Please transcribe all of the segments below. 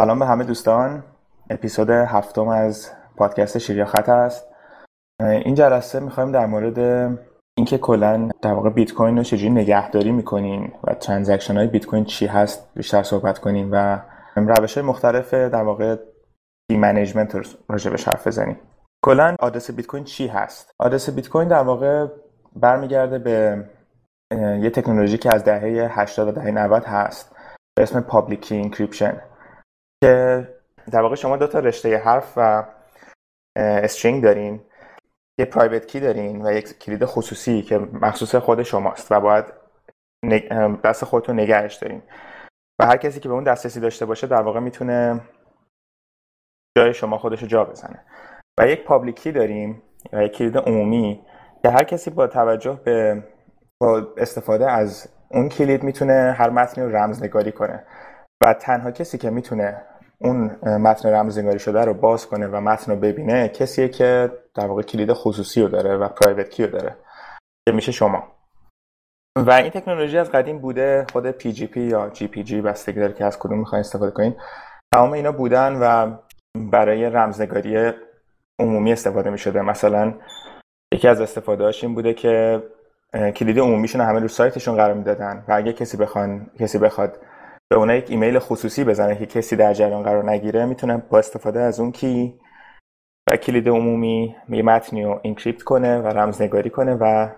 سلام به همه دوستان. اپیزود هفتم از پادکست شیر یا خط است. این جلسه می‌خوایم در مورد اینکه کلا در واقع بیت کوین رو چجوری نگهداری می‌کنین و transaction های بیت کوین چی هست بیشتر صحبت کنیم و روش های مختلف در واقع key management راجبش حرف بزنیم. کلا آدرس بیت کوین چی هست؟ آدرس بیت کوین در واقع برمیگرده به یه تکنولوژی که از دهه 80 و دهه 90 هست. به اسم public encryption که در واقع شما دو تا رشته حرف و string دارین یه private key دارین و یک کلید خصوصی که مخصوص خود شماست و باید دست خودتون نگهش دارین. و هر کسی که به اون دسترسی داشته باشه در واقع می‌تونه جای شما خودش رو جا بزنه. و یک public key داریم و یک کلید عمومی که هر کسی با توجه به با استفاده از اون کلید می‌تونه هر متنی رو رمزنگاری کنه. و تنها کسی که می‌تونه اون متن رمزنگاری شده رو باز کنه و متن رو ببینه کسیه که در واقع کلید خصوصی رو داره و پرایوت کی رو داره که میشه شما. و این تکنولوژی از قدیم بوده خود PGP یا GPG بستگی داره که از کدوم می‌خواین استفاده کنین. تمام اینا بودن و برای رمزنگاری عمومی استفاده می‌شده. مثلا یکی از استفاده این بوده که کلید عمومیشون همه رو سایتشون قرار می‌دادن و اگه کسی بخوان کسی بخواد به اونها یک ایمیل خصوصی بزنه که کسی در جریان قرار نگیره می‌تونه با استفاده از اون key و کلید عمومی یه متنی رو encrypt کنه و رمزنگاری کنه و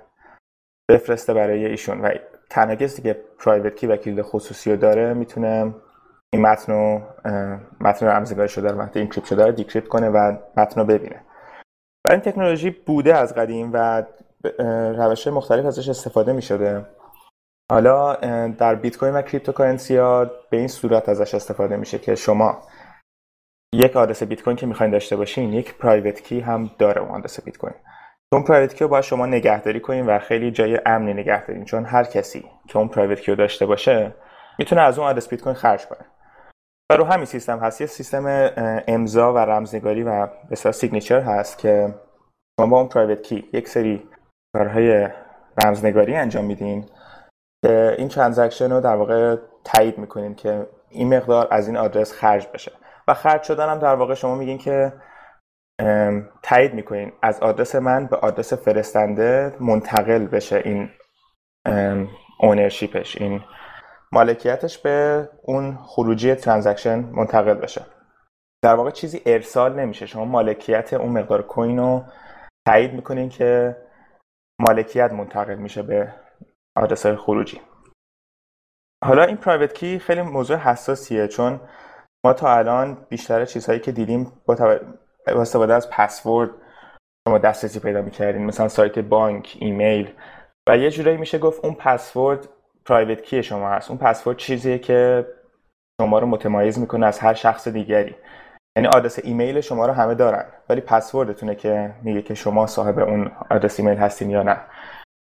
بفرسته برای ایشون. و تنها کسی که private key و کلید خصوصی رو داره می‌تونه این متن رو متن رمزنگاری شده رو متن encrypt شده رو decrypt کنه و متن رو ببینه. و این تکنولوژی بوده از قدیم و روش مختلف ازش استفاده می شده حالا در بیت کوین و cryptocurrency ها به این صورت ازش استفاده میشه که شما یک آدرس بیت کوین که می‌خواین داشته باشین یک private key هم داره اون آدرس بیت کوین. اون private key رو باید شما نگهداری کنین و خیلی جای امنی نگه دارین. چون هر کسی که اون private key رو داشته باشه می‌تونه از اون آدرس بیت کوین خرج کنه. و رو همین سیستم هست. یه سیستم امضا و رمزنگاری و به signature هست که شما با اون private key یک سری کارهای رمزنگاری انجام میدین. این transaction رو در واقع تایید می‌کنین که این مقدار از این آدرس خرج بشه. و خرج شدن هم در واقع شما میگین که تایید می‌کنین. از آدرس من به آدرس فرستنده منتقل بشه این ownership ش این مالکیتش به اون خروجی transaction منتقل بشه. در واقع چیزی ارسال نمیشه. شما مالکیت اون مقدار coin رو تایید می‌کنین که مالکیت منتقل میشه به آدرس های خروجی. حالا این private key خیلی موضوع حساسیه چون ما تا الان بیشتر چیزهایی که دیدیم با استفاده از پسورد شما دسترسی پیدا می‌کردین. مثلا سایت بانک ایمیل و یه جورایی میشه گفت اون پسورد پرایوت کی شما هست. اون پسورد چیزیه که شما رو متمایز می‌کنه از هر شخص دیگری. یعنی آدرس ایمیل شما رو همه دارن ولی پسوردتونه که میگه که شما صاحب اون آدرس ایمیل هستین یا نه.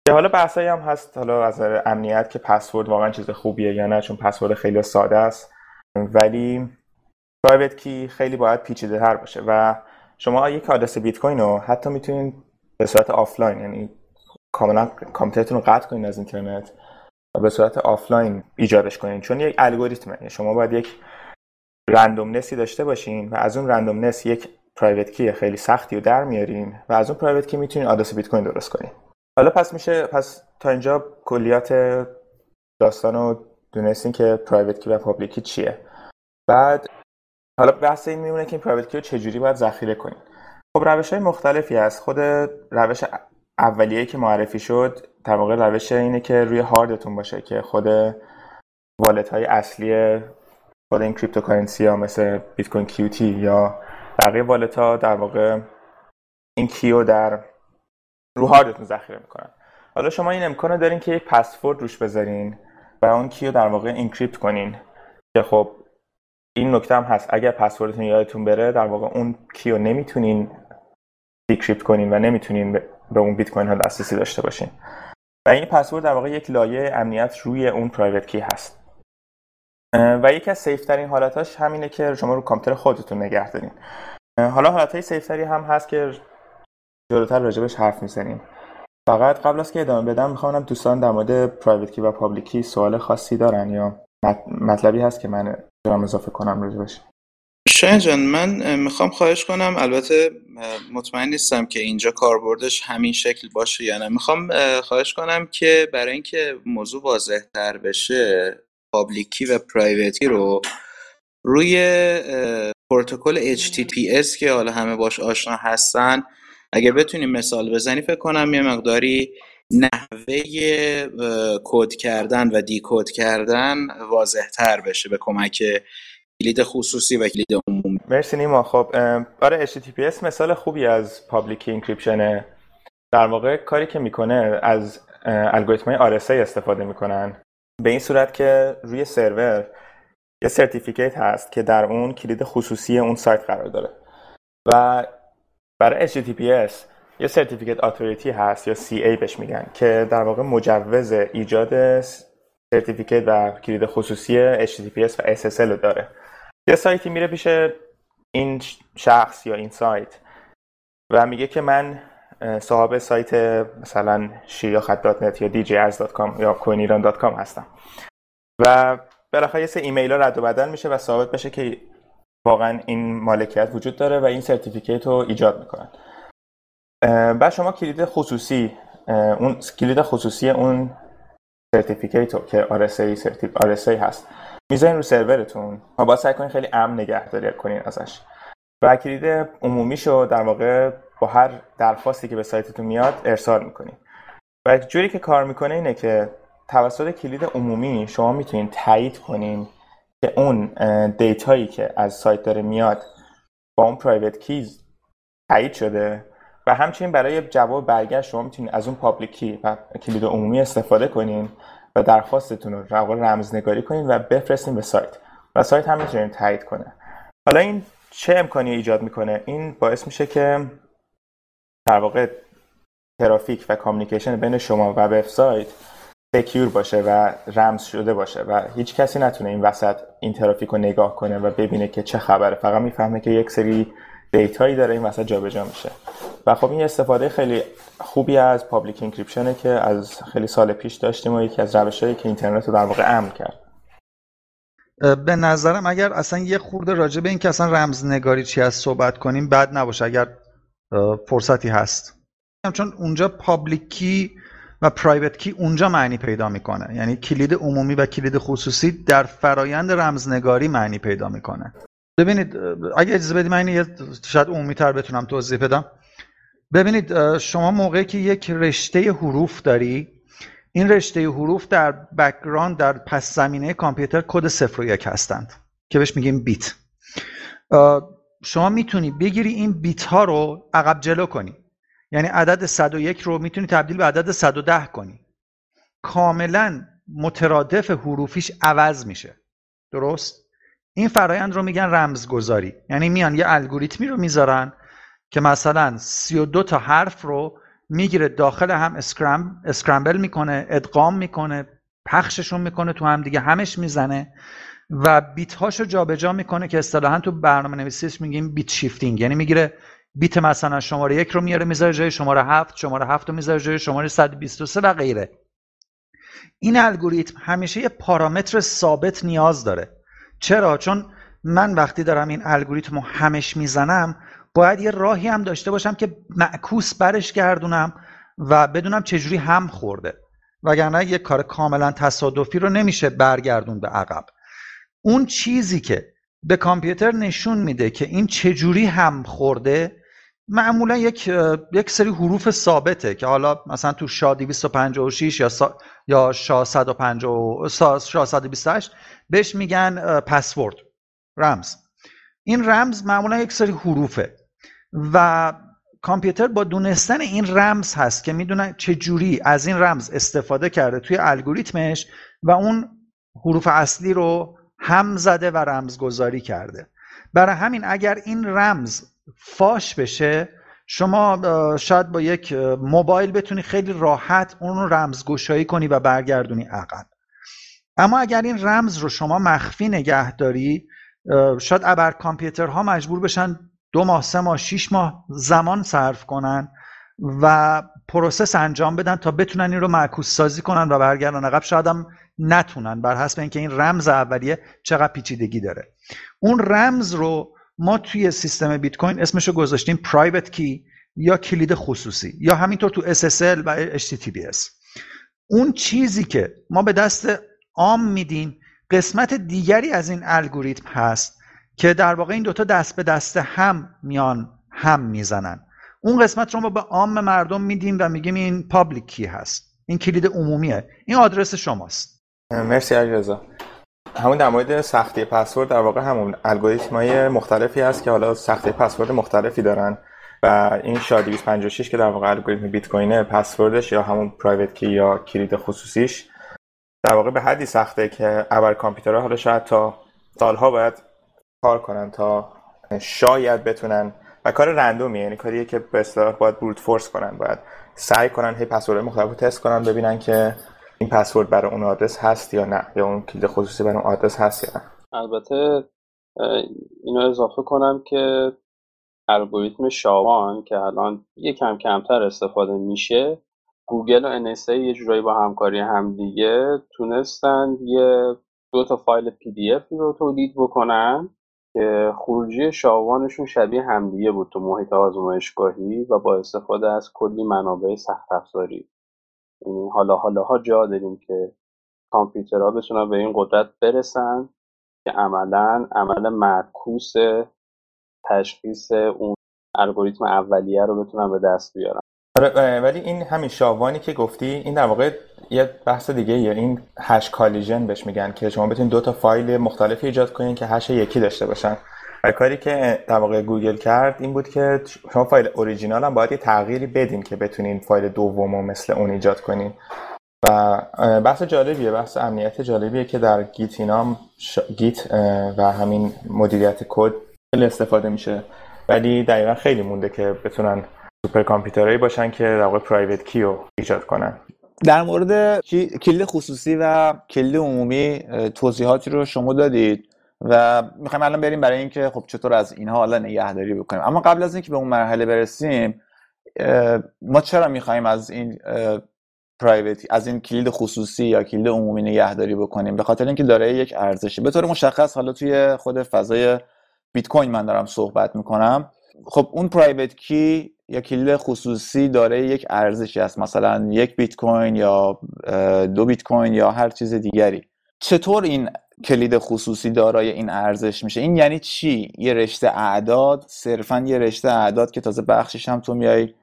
که حالا بحثایی هم هست حالا از امنیت که پسورد واقعا چیز خوبیه یا نه چون پسورد خیلی ساده است. ولی پرایوت کی خیلی باید پیچیده تر باشه و شما یک آدرس بیت کوین رو حتی می‌تونید به صورت آفلاین یعنی کاملا کامپیوترتون رو قطع کنین از اینترنت و به صورت آفلاین ایجادش کنین چون یک الگوریتمه شما باید یک randomness ی داشته باشین و از اون randomness یک private key خیلی سختی رو در میارین و از اون private key می‌تونین آدرس بیت کوین درست کنین حالا پس میشه پس تا اینجا کلیات داستان رو دونستین که private key و public چیه. بعد حالا بحث این میمونه که این private key رو چجوری باید ذخیره کنین خب روش های مختلفی هست. خود روش اولیه که معرفی شد در واقع روش اینه که روی هاردتون باشه که خود wallet های اصلی خود این cryptocurrency ها مثل بیت کوین Qt یا بقیه wallet ها در واقع این key و در رو هاردتون ذخیره می‌کنن. حالا شما این امکانو دارین که یک پسورد روش بذارین و اون key و در واقع encrypt کنین. که خب این نکته هم هست. اگر پسوردتون یادتون بره در واقع اون key و نمی‌تونین decrypt کنین و نمی‌تونین به اون بیت کوین ها دسترسی داشته باشین. و این پسورد در واقع یک لایه امنیت روی اون private key هست. و یکی از safe ترین حالتاش همینه که شما رو کامپیوتر خودتون نگه دارین. حالا حالت های safe هم هست که جلوتر راجبش حرف می‌زنیم. فقط قبل از که ادامه بدم می‌خوام دوستان در مورد private key و public سوال خاصی دارن یا مطلبی هست که من دارم اضافه کنم راجبش؟ شاید جان من می‌خوام خواهش کنم. البته مطمئن نیستم که اینجا کاربردش همین شکل باشه یا نه. می‌خوام خواهش کنم که برای اینکه موضوع واضح تر بشه پابلیکی و پرایوتی رو روی پروتکل HTTPS که حالا همه باش آشنا هستن اگر بتونیم مثال بزنی فکر کنم یه مقداری نحوه کد کردن و decode کردن واضح تر بشه به کمک کلید خصوصی و کلید عمومی. مرسی نیما. خب آره HTTPS مثال خوبی از public encryption ه در واقع کاری که می‌کنه از الگوریتم RSA استفاده می‌کنن. به این صورت که روی سرور یه certificate هست که در اون کلید خصوصی اون سایت قرار داره. و برای HTTPS یه certificate authority هست یا CA بهش میگن که در واقع مجوز ایجاد certificate و کلید خصوصی HTTPS و SSL رو داره. یه سایتی میره پیش این شخص یا این سایت و میگه که من صاحب سایت مثلا شیر یا خط یا djars.com یا coiniran.com هستم. و بالاخره یه سری ایمیل ها رد و بدل میشه و ثابت بشه که واقعا این مالکیت وجود داره و این certificate رو ایجاد می‌کنن. بعد شما کلید خصوصی اون کلید خصوصی اون certificate رو که RSA RSA هست می‌ذارین رو سرورتون و باید سعی کنین خیلی امن نگهداری کنین ازش. و کلید عمومی شو در واقع با هر درخواستی که به سایتتون میاد ارسال می‌کنین. و جوری که کار می‌کنه اینه که توسط کلید عمومی شما می‌تونین تایید کنین که اون دیتایی که از سایت داره میاد با اون private keys تایید شده و همچنین برای جواب برگشت شما می‌تونید از اون public key و کلید عمومی استفاده کنین و درخواستتون رو رمزنگاری کنین و بفرستین به سایت و سایت هم می‌تونین تایید کنه. حالا این چه امکانی ایجاد می‌کنه؟ این باعث میشه که در واقع ترافیک و communication بین شما و وبسایت secure باشه و رمز شده باشه و هیچ کسی نتونه این وسط این ترافیک رو نگاه کنه و ببینه که چه خبره. فقط می‌فهمه که یک سری دیتایی داره این وسط جابجا میشه. و خب این استفاده خیلی خوبی از public encryption ه که از خیلی سال پیش داشتیم و یکی از روشهایی که اینترنت رو در واقع امن کرد. به نظرم اگر اصلا یه خورده راجع به این که اصلا رمزنگاری چی هست صحبت کنیم بد نباشه اگر فرصتی هست. چون اونجا public key و private key اونجا معنی پیدا می‌کنه. یعنی کلید عمومی و کلید خصوصی در فرایند رمزنگاری معنی پیدا می‌کنه. ببینید اگه اجازه بدید من یه شاید عمومی تر بتونم توضیح بدم. ببینید شما موقعی که یک رشته حروف داری این رشته حروف در background در پس زمینه کامپیوتر کد صفر و یک هستند که بهش میگیم بیت. شما می‌تونی بگیری این بیت ها رو عقب جلو کنی. یعنی عدد 101 رو می‌تونی تبدیل به عدد 110 کنی. کاملا مترادف حروفیش عوض میشه. درست؟ این فرایند رو میگن رمزگذاری. یعنی میان یه الگوریتمی رو می‌ذارن که مثلا 32 تا حرف رو می‌گیره داخل هم اسکرم، اسکرامبل می‌کنه ادغام می‌کنه پخششون می‌کنه تو هم دیگه همش می‌زنه و بیت هاشو جابجا می‌کنه که اصطلاحا تو برنامه نویسیش میگیم بیت شیفتینگ. یعنی می‌گیره بیت مثلا شماره یک رو میاره می‌ذاره جای شماره هفت شماره هفت رو می‌ذاره جای شماره 123 و غیره. این الگوریتم همیشه یه پارامتر ثابت نیاز داره. چرا؟ چون من وقتی دارم این الگوریتم رو همش می‌زنم باید یه راهی هم داشته باشم که معکوس برش گردونم و بدونم چجوری هم خورده. وگرنه یه کار کاملا تصادفی رو نمیشه برگردون به عقب. اون چیزی که به کامپیوتر نشون میده که این چجوری هم خورده معمولا یک یک سری حروف ثابته که حالا مثلا تو شا 256 یا یا شا 150 شا 128 بهش میگن پسورد رمز. این رمز معمولا یک سری حروفه و کامپیوتر با دونستن این رمز هست که می‌دونه چه جوری از این رمز استفاده کرده توی الگوریتمش و اون حروف اصلی رو هم زده و رمزگذاری کرده. برای همین اگر این رمز فاش بشه شما شاید با یک موبایل بتونی خیلی راحت اون رو رمزگشایی کنی و برگردونی عقب. اما اگر این رمز رو شما مخفی نگه داری شاید ابر کامپیوترها مجبور بشن دو ماه سه ماه شیش ماه زمان صرف کنن و process انجام بدن تا بتونن این رو معکوس سازی کنن و برگردن عقب. شاید هم نتونن بر حسب اینکه این رمز اولیه چقدر پیچیدگی داره. اون رمز رو ما توی سیستم بیت کوین اسمشو گذاشتیم private key یا کلید خصوصی یا همینطور تو SSL و HTTPS اون چیزی که ما به دست عام میدیم قسمت دیگری از این الگوریتم هست که در واقع این دوتا دست به دست هم میان هم می‌زنن. اون قسمت رو ما به عام مردم میدیم و میگیم این پابلیک کی هست. این کلید عمومیه. این آدرس شماست. مرسی علیرضا. همون در مورد سختی پسورد در واقع همون الگوریتم های مختلفی هست که حالا سختی پسورد مختلفی دارن و این شا 256 که در واقع الگوریتم بیت کوینه پسوردش یا همون پرایوت کی یا کلید خصوصیش در واقع به حدی سخته که اول کامپیوترها حالا شاید تا سالها باید کار کنن تا شاید بتونن و کار رندومی یعنی کاریه که به اصطلاح باید بروت فورس کنن باید سعی کنن هی پسورد مختلف رو تست کنن ببینن که این پسورد برای اون آدرس هست یا نه؟ یا اون کلید خصوصی برای اون آدرس هست یا نه؟ البته اینو اضافه کنم که الگوریتم شاوان که الان یکم کمتر استفاده میشه گوگل و NSA یه جورایی با همکاری همدیگه تونستن یه دو تا فایل PDF رو تولید بکنن که خروجی SHA-1 شون شبیه همدیگه بود تو محیط آزمایشگاهی و با استفاده از کلی منابع سخت افزاری حالا حالا ها جا داریم که کامپیوترها بتونن به این قدرت برسن که عملا عمل معکوس تشخیص اون الگوریتم اولیه رو بتونن به دست بیارن. آره ولی این همین SHA-1 ی که گفتی این در واقع یه بحث دیگه یه این hash collision بهش میگن که شما بتونید دو تا فایل مختلفی ایجاد کنین که hash یکی داشته باشن. و کاری که در واقع گوگل کرد این بود که شما فایل اوریجینال هم باید یه تغییری بدین که بتونین فایل دوم و مثل اون ایجاد کنین. و بحث جالبیه بحث امنیت جالبیه که در Git اینام Git و همین مدیریت کد خیلی استفاده میشه. ولی دقیقا خیلی مونده که بتونن super computer هایی باشن که در واقع private key رو ایجاد کنن. در مورد کلید خصوصی و کلید عمومی توضیحاتی رو شما دادید. و می‌خوایم الان بریم برای اینکه خب چطور از اینها حالا نگهداری بکنیم. اما قبل از اینکه به اون مرحله برسیم ما چرا می‌خوایم از این private از این کلید خصوصی یا کلید عمومی نگهداری بکنیم؟ به خاطر اینکه دارای یک ارزشی. به طور مشخص حالا توی خود فضای بیت کوین من دارم صحبت می‌کنم. خب اون private key یا کلید خصوصی دارای یک ارزشی است. مثلا یک بیت کوین یا دو بیت کوین یا هر چیز دیگری. چطور این کلید خصوصی دارای این ارزش میشه. این یعنی چی؟ یه رشته اعداد صرفا یه رشته اعداد که تازه بخشش هم تو میای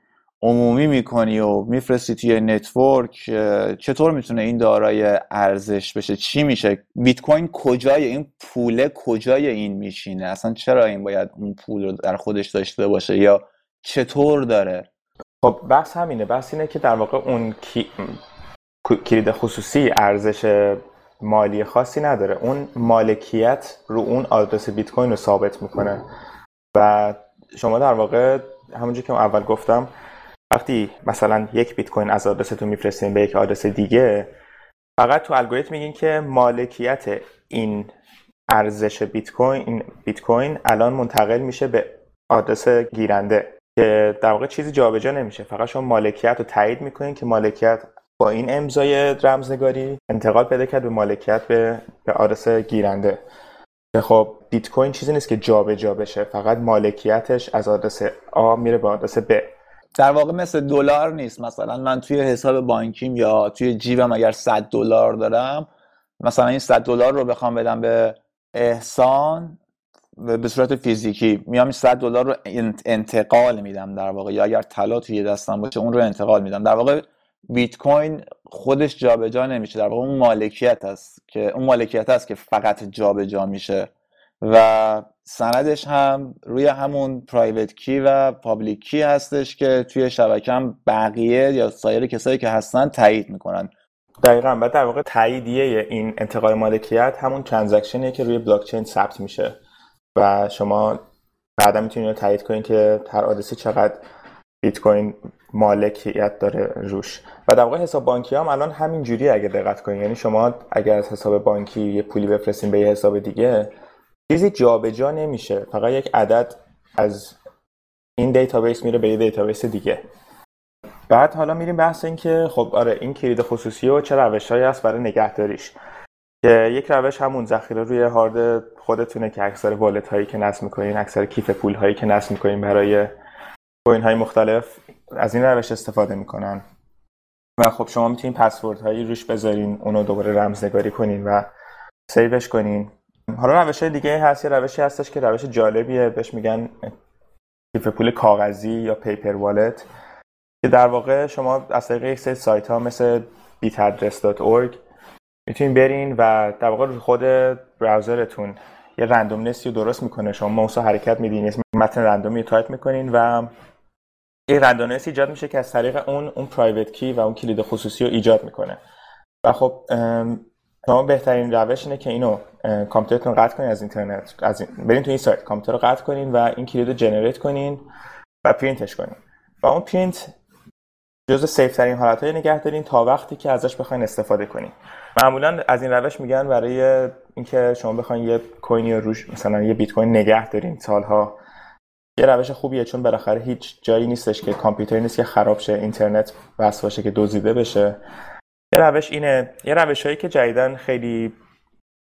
عمومی می‌کنی و میفرستی توی network چطور می‌تونه این دارای ارزش بشه؟ چی میشه؟ بیت کوین کجای این پوله کجای این میشینه؟ اصلا چرا این باید اون پول رو در خودش داشته باشه یا چطور داره؟ خب بحث همینه. بحث اینه که در واقع اون کی... کلید خصوصی ارزش مالی خاصی نداره. اون مالکیت رو اون آدرس بیت کوین رو ثابت می‌کنه. و شما در واقع همونجور که اول گفتم وقتی مثلا یک بیت کوین از آدرستون میفرستین به یک آدرس دیگه فقط تو الگوریتم میگین که مالکیت این ارزش بیت کوین بیت کوین الان منتقل میشه به آدرس گیرنده. که در واقع چیزی جابجا نمیشه. فقط شما مالکیت رو تایید می‌کنین که مالکیت با این امضای رمزنگاری انتقال پیدا کرد به مالکیت به, به آدرس گیرنده. خب بیت کوین چیزی نیست که جابجا جا بشه فقط مالکیتش از آدرس آ میره به آدرس ب. در واقع مثل دلار نیست. مثلا من توی حساب بانکیم یا توی جیبم اگر 100 دلار دارم مثلا این 100 دلار رو بخوام بدم به اسکناس به صورت فیزیکی. میام 100 دلار رو انتقال میدم در واقع. یا اگر طلا توی دستم باشه اون رو انتقال میدم. در واقع بیت کوین خودش جابجا جا نمیشه. در واقع اون مالکیت است که اون مالکیت است که فقط جابجا جا میشه. و سندش هم روی همون private key و public key هستش که توی شبکه هم بقیه یا سایر کسایی که هستن تایید می‌کنن. دقیقا. و در واقع تاییدیه این انتقال مالکیت همون transaction یه که روی بلاک چین ثبت میشه. و شما بعدا می‌تونید تایید کنید که هر آدرسی چقدر بیت کوین مالکیت داره روش. و در واقع حساب بانکی هم الان همین جوری اگه دقت کنید یعنی شما اگر از حساب بانکی یه پولی بفرستین به یه حساب دیگه چیزی جابجا جا نمیشه. فقط یک عدد از این دیتابیس میره به یه دیتابیس دیگه. بعد حالا میریم بحث این که خب آره این کلید خصوصی و چه روشهایی هست برای نگهداریش. که یک روش همون ذخیره روی هارد خودتونه که اکثر والت هایی که نصب می‌کنین اکثر کیف پول هایی که نصب می‌کنین برای کوین های مختلف. از این روش استفاده می‌کنن. و خب شما می‌تونین پسورد هایی روش بذارین اونو دوباره رمزنگاری کنین و سیوش کنین. حالا روش های دیگه هست یه روشی هستش که روش جالبیه. بهش میگن کیف پول کاغذی یا paper wallet که در واقع شما از طریق یک سری سایت ها مثل bitaddress.org می‌تونین برین و در واقع خود browser تون یه randomness ی رو درست می‌کنه. شما ماوس حرکت میدین متن random ی تایپ می‌کنین و یه randomness ی ایجاد میشه که از طریق اون اون private key و اون کلید خصوصی رو ایجاد می‌کنه. و خب شما بهترین روش اینه که اینو کامپیوترتون قطع کنین از اینترنت از این... برین تو این سایت کامپیوتر رو قطع کنین و این کلید رو generate کنین و پرینتش کنین. و اون پرینت جزء safe ترین حالت های نگه دارین تا وقتی که ازش بخواین استفاده کنین. معمولا از این روش میگن برای اینکه شما بخواین یه کوینی رو روش مثلا یه بیت کوین نگه دارین سالها یه روش خوبیه چون بالاخره هیچ جایی نیستش که کامپیوتری نیست که خراب شه اینترنت وصل باشه که دزدیده بشه. یه روش اینه یه روش هایی که جدیداً خیلی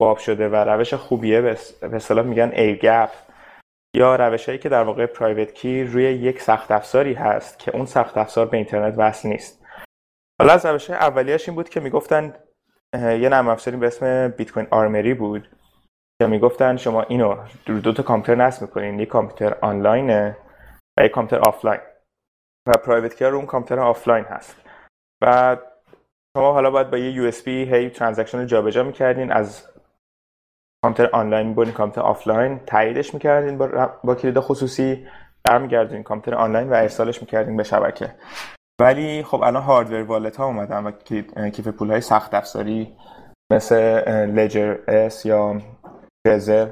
باب شده و روش خوبیه به اصطلاح میگن air gap یا روش هایی که در واقع private key روی یک سخت افزاری هست که اون سخت افزار به اینترنت وصل نیست. حالا از روش اولیش این بود که می‌گفتن یه نرم افزاری به اسم بیت کوین Armory بود. که می‌گفتن شما اینو دو تا کامپیوتر نصب می‌کنین یک کامپیوتر آنلاینه و یک کامپیوتر آفلاین. و private key رو اون کامپیوتر آفلاین هست. و شما حالا باید با یه یو اس بی هی transaction رو جابجا می‌کردین از کامپیوتر آنلاین می‌برین کامپیوتر آفلاین تاییدش می‌کردین با, با کلید خصوصی برمیگردین کامپیوتر آنلاین و ارسالش می‌کردین به شبکه. ولی خب الان hardware wallet ها اومدن و کیف پول های سخت افزاری مثل Ledger S یا Trezor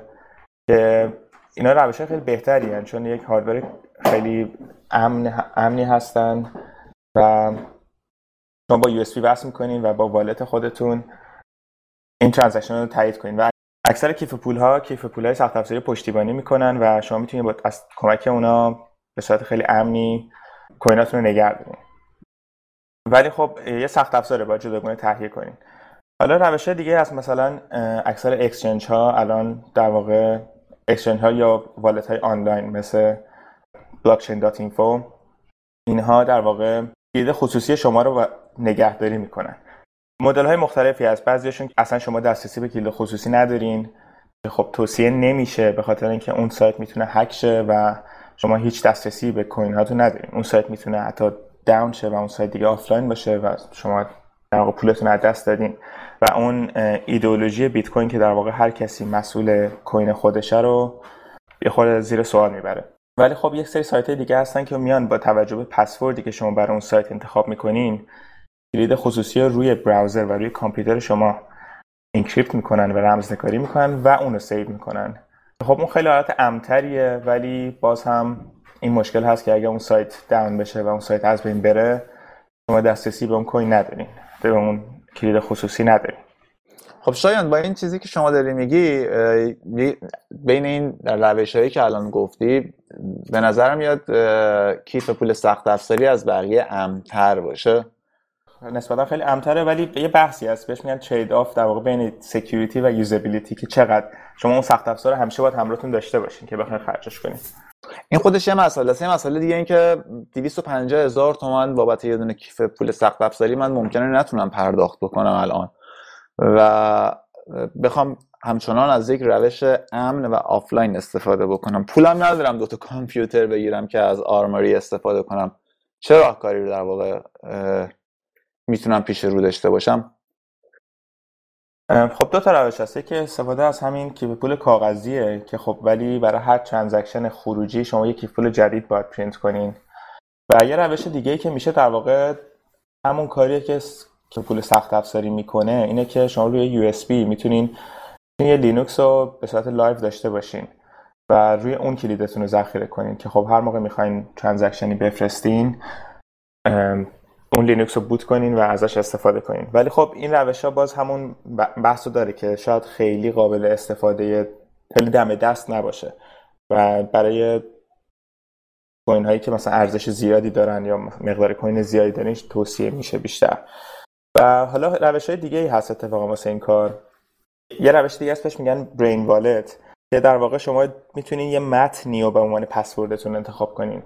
که اینا روش خیلی بهتری هن چون یک hardware خیلی امن امنی هستن و شما با یو اس بی وصل می‌کنین و با wallet خودتون این transaction رو تایید کنین. و اکثر کیف پول ها کیف پول های سخت افزاری پشتیبانی می‌کنن و شما می‌تونید با از کمک اونا به صورت خیلی امنی coin اتون رو نگه دارین. ولی خب یه سخت افزاره باید جداگانه تهیه کنین. حالا روش دیگه هست مثلا اکثر exchange ها الان در واقع exchange ها یا wallet های آنلاین مثل blockchain.info اینها در واقع کلید خصوصی شما رو نگهداری می‌کنن. مدل های مختلفی هست. بعضیشون اصلا شما دسترسی به کلید خصوصی ندارین. خب توصیه نمیشه به خاطر اینکه اون سایت می‌تونه هک شه و شما هیچ دسترسی به coin هاتون ندارین. اون سایت می‌تونه حتی down شه و اون سایت دیگه آفلاین باشه و شما در واقع پولتون از دست دادین. و اون ایدئولوژی بیت کوین که در واقع هر کسی مسئول coin خودشه رو یه خورده زیر سوال می‌بره. ولی خب یک سری سایت دیگه هستن که میان با توجه به پسوردی که شما برای اون سایت انتخاب می‌کنین کلید خصوصی رو روی browser و روی کامپیوتر شما encrypt می‌کنن و رمزنگاری می‌کنن و اون رو save می‌کنن. خب اون خیلی حالت امن‌تریه ولی باز هم این مشکل هست که اگر اون سایت down بشه و اون سایت از بین بره شما دسترسی به اون coin ندارین. به اون کلید خصوصی ندارین خب شایان با این چیزی که شما داری میگی بین این روش هایی که الان گفتی به نظرم میاد کیف پول سخت افزاری از بقیه امن‌تر باشه. نسبتا خیلی امن‌تره ولی یه بحثی هست. بهش میگن trade-off در واقع بین security و usability که چقدر شما اون سخت افزار همیشه باید همراهتون داشته باشین که بخواید خرجش کنید این خودش یه مسئله است. یه مسئله دیگه این که 250 هزار تومن بابت یه دونه کیف پول سخت افزاری من ممکنه نتونم پرداخت بکنم الان. و بخوام همچنان از یک روش امن و آفلاین استفاده بکنم. پولم ندارم دوتا کامپیوتر بگیرم که از Armory استفاده کنم. چه راهکاری رو در واقع می‌تونم پیش رو داشته باشم؟ خب دو تا روش هست. که استفاده از همین کیف پول کاغذیه که خب ولی برای هر transaction خروجی شما یک کیف پول جدید باید پرینت کنین. و یه روش دیگه که میشه در واقع همون کاریه که کیف پول سخت افزاری می‌کنه اینه که شما روی یو اس بی می‌تونین یه لینوکس رو به صورت live داشته باشین و روی اون کلیدتون رو ذخیره کنین که خب هر موقع می‌خواین transaction ی بفرستین اون لینوکس رو boot کنین و ازش استفاده کنین. ولی خب این روش ها باز همون بحث داره که شاید خیلی قابل استفاده خیلی دم دست نباشه. و برای کوین هایی که مثلا ارزش زیادی دارن یا مقدار کوین زیادی دارن توصیه میشه بیشتر. و حالا روش های دیگه ای هست اتفاقا واسه این کار. یه روش دیگه بهش میگن برین والت که در واقع شما می‌تونین یه متنی رو به عنوان پسوردتون انتخاب کنین.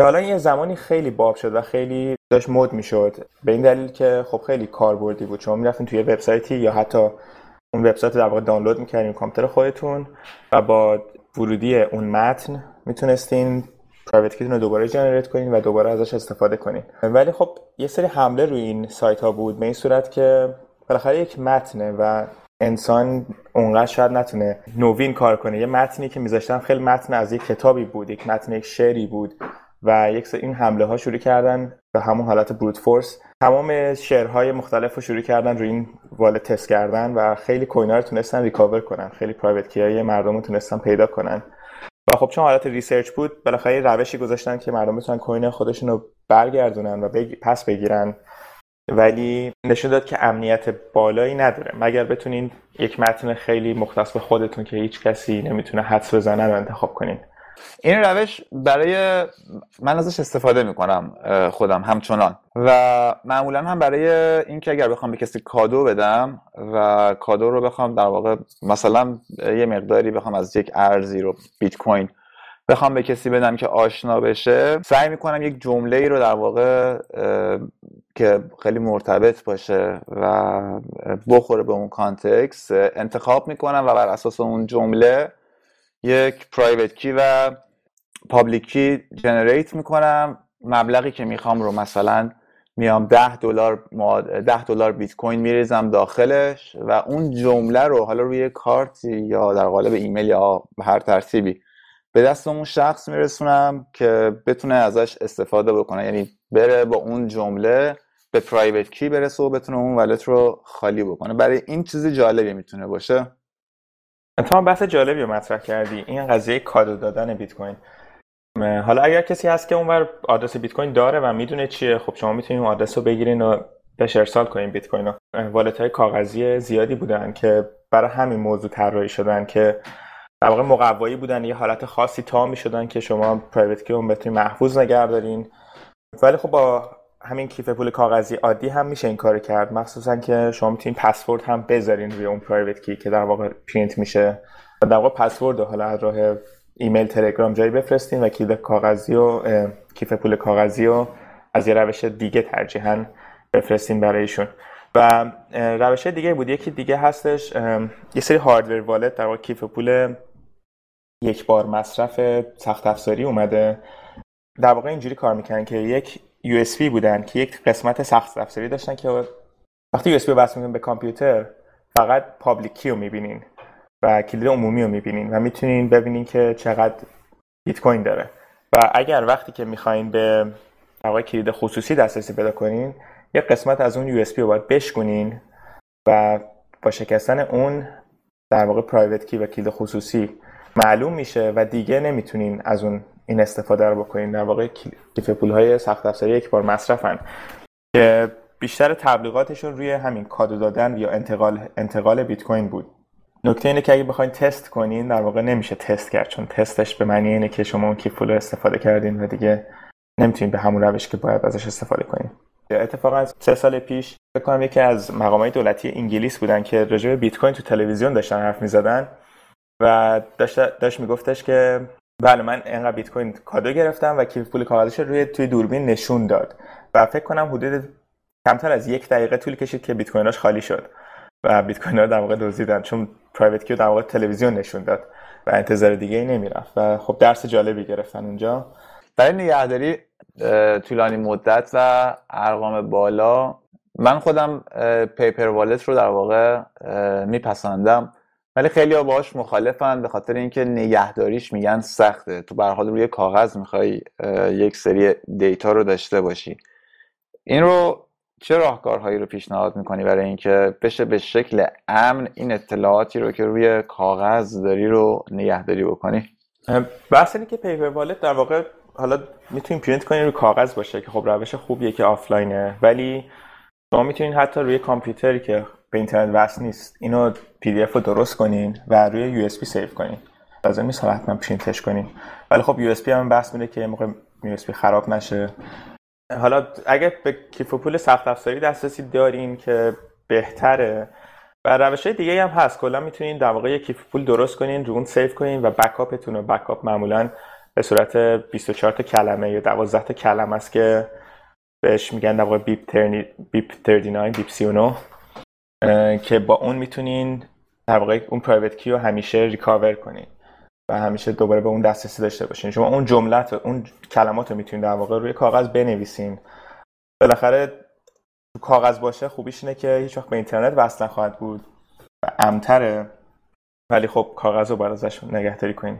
که حالا یه زمانی خیلی باب شد و خیلی داشت مد می‌شد. به این دلیل که خب خیلی کاربردی بود. شما می‌رفتین توی وبسایتی یا حتی اون وبسایت در واقع دانلود می‌کردین کامپیوتر خودتون و با ورودی اون متن می‌تونستین private key تون رو دوباره generate کنین و دوباره ازش استفاده کنین. ولی خب یه سری حمله روی این سایت ها بود. به این صورت که بالاخره یک متنه و انسان اونقدر شاید نتونه نوین کار کنه. یه متنی که میذاشتن خیلی متن از یک کتابی بود یک متن یک شعری بود. و یک این حمله ها شروع کردن به همون حالت brute force تمام شعرهای مختلف رو شروع کردن روی این wallet تست کردن و خیلی coin ا رو تونستن recover کنن. خیلی private key مردم رو تونستن پیدا کنن. و خب چون حالت research بود بالاخره روشی گذاشتن که مردم بتونن coin خودشون رو برگردونن و پس بگیرن. ولی نشون داد که امنیت بالایی نداره. مگر بتونین یک متن خیلی مختص به خودتون که هیچ کسی نمی‌تونه حدس بزنه رو انتخاب کنین. این روش برای من ازش استفاده می‌کنم خودم همچنان. و معمولا هم برای اینکه اگر بخوام به کسی کادو بدم و کادو رو بخوام در واقع مثلا یه مقداری بخوام از یک ارزی رو بیت کوین بخوام به کسی بدم که آشنا بشه سعی می‌کنم یک جمله ای رو در واقع که خیلی مرتبط باشه و بخوره به اون context انتخاب می‌کنم و بر اساس اون جمله یک private key و public key generate می‌کنم. مبلغی که می‌خوام رو مثلا میام 10 دلار 10 دلار بیت کوین میریزم داخلش و اون جمله رو حالا روی کارت یا در قالب ایمیل یا هر ترتیبی به دست اون شخص میرسونم که بتونه ازش استفاده بکنه. یعنی بره با اون جمله به پرایوت کی برسه و بتونه اون ولت رو خالی بکنه. برای این چیزی جالبی می‌تونه باشه. تو بحث جالبی رو مطرح کردی این قضیه کادو دادن بیت کوین حالا اگر کسی هست که اونور آدرس بیت کوین داره و می‌دونه چیه خب شما می‌تونید اون آدرس رو بگیرین و بهش ارسال کنین بیت کوین رو. wallet های کاغذی زیادی بودن که برای همین موضوع طراحی شدن که در واقع مقوایی بودن یه حالت خاصی تا می‌شدن که شما private key اون بتونید محفوظ نگه دارین. ولی خب با همین کیف پول کاغذی عادی هم میشه این کار کرد. مخصوصا که شما می‌تونید پسورد هم بذارین روی اون private key که در واقع پرینت میشه. در واقع پسورد حالا از راه ایمیل تلگرام جایی بفرستین و کلید کاغذی و کیف پول کاغذی و از یه روش دیگه ترجیحاً بفرستین برایشون و روش دیگه بود. یکی دیگه هستش یه سری هاردور والت در واقع کیف پول یک بار مصرف سخت افزاری اومده. در واقع اینجوری کار می‌کنن که یک USB بودن که یک قسمت سخت افزاری داشتن که وقتی USB رو وصل به کامپیوتر فقط پابلیک کی رو می‌بینین و کلید عمومی رو می‌بینین و می‌تونین ببینین که چقدر بیت کوین داره. و اگر وقتی که می‌خواین به واقع کلید خصوصی دسترسی پیدا کنین یک قسمت از اون USB رو باید بشکنین و با شکستن اون در واقع پرایوت کی و کلید خصوصی معلوم میشه و دیگه نمی‌تونین از اون این استفاده رو بکنین. در واقع کیف پول های سخت افزاری یک بار مصرفن. که بیشتر تبلیغاتشون روی همین کادو دادن یا انتقال انتقال بیت کوین بود. نکته اینه که اگه بخواین تست کنین در واقع نمیشه تست کرد چون تستش به معنی اینه که شما اون کیف پول استفاده کردین و دیگه نمی‌تونین به همون روش که باید ازش استفاده کنین. اتفاقا سه سال پیش فکر کنم یکی از مقامات دولتی انگلیس بودن که راجع به بیت کوین تو تلویزیون داشتن حرف می‌زدن و داشت داشت میگفتش که بله من اینقدر بیت کوین کادو گرفتم و کیف پول کاغذش روی توی دوربین نشون داد و فکر کنم حدود کمتر از یک دقیقه طول کشید که بیت کویناش خالی شد و بیت کوین ها در واقع دزدیدن چون پرایوت کیو در واقع تلویزیون نشون داد و انتظار دیگه ای نمی‌رفت و خب درس جالبی گرفتن اونجا. برای نگهداری طولانی مدت و ارقام بالا من خودم پیپر والت رو در واقع میپسندم. ولی خیلی ها باهاش مخالفن به خاطر اینکه نگهداریش میگن سخته. تو به حال روی کاغذ می‌خوای یک سری data رو داشته باشی. این رو چه راهکارهایی رو پیشنهاد می‌کنی برای اینکه بشه به شکل امن این اطلاعاتی رو که روی کاغذ داری رو نگهداری بکنی؟ بحث اینه که paper wallet در واقع حالا می‌تونیم پرینت کنیم روی کاغذ باشه که خب روش خوبیه که آفلاینه ولی شما می‌تونین حتی روی کامپیوتری که به اینترنت وصل نیست. اینو PDF رو درست کنین و روی USB save کنین. لازم نیست حتما پرینتش کنین. ولی خب USB هم بحث میده که موقع USB خراب نشه. حالا اگه به کیف پول سخت افزاری دسترسی دارین که بهتره و روش دیگه هم هست. کلا می‌تونین در واقع کیف پول درست کنین رو اون save کنین و backup تون رو backup معمولا به صورت 24 تا کلمه یا 12 تا کلمه است که بهش میگن در واقع BIP, thirty، BIP 39 BIP 39 که با اون می‌تونین در واقع اون پرایوت کی رو همیشه ریکاور کنین و همیشه دوباره به اون دسترسی داشته باشین. شما اون جملت اون کلمات رو می‌تونین در واقع روی کاغذ بنویسین. بالاخره تو کاغذ باشه خوبیش اینه که هیچ وقت به اینترنت وصل نخواهد بود. و امتره. ولی خب کاغذ رو باید ازش نگهداری کنین.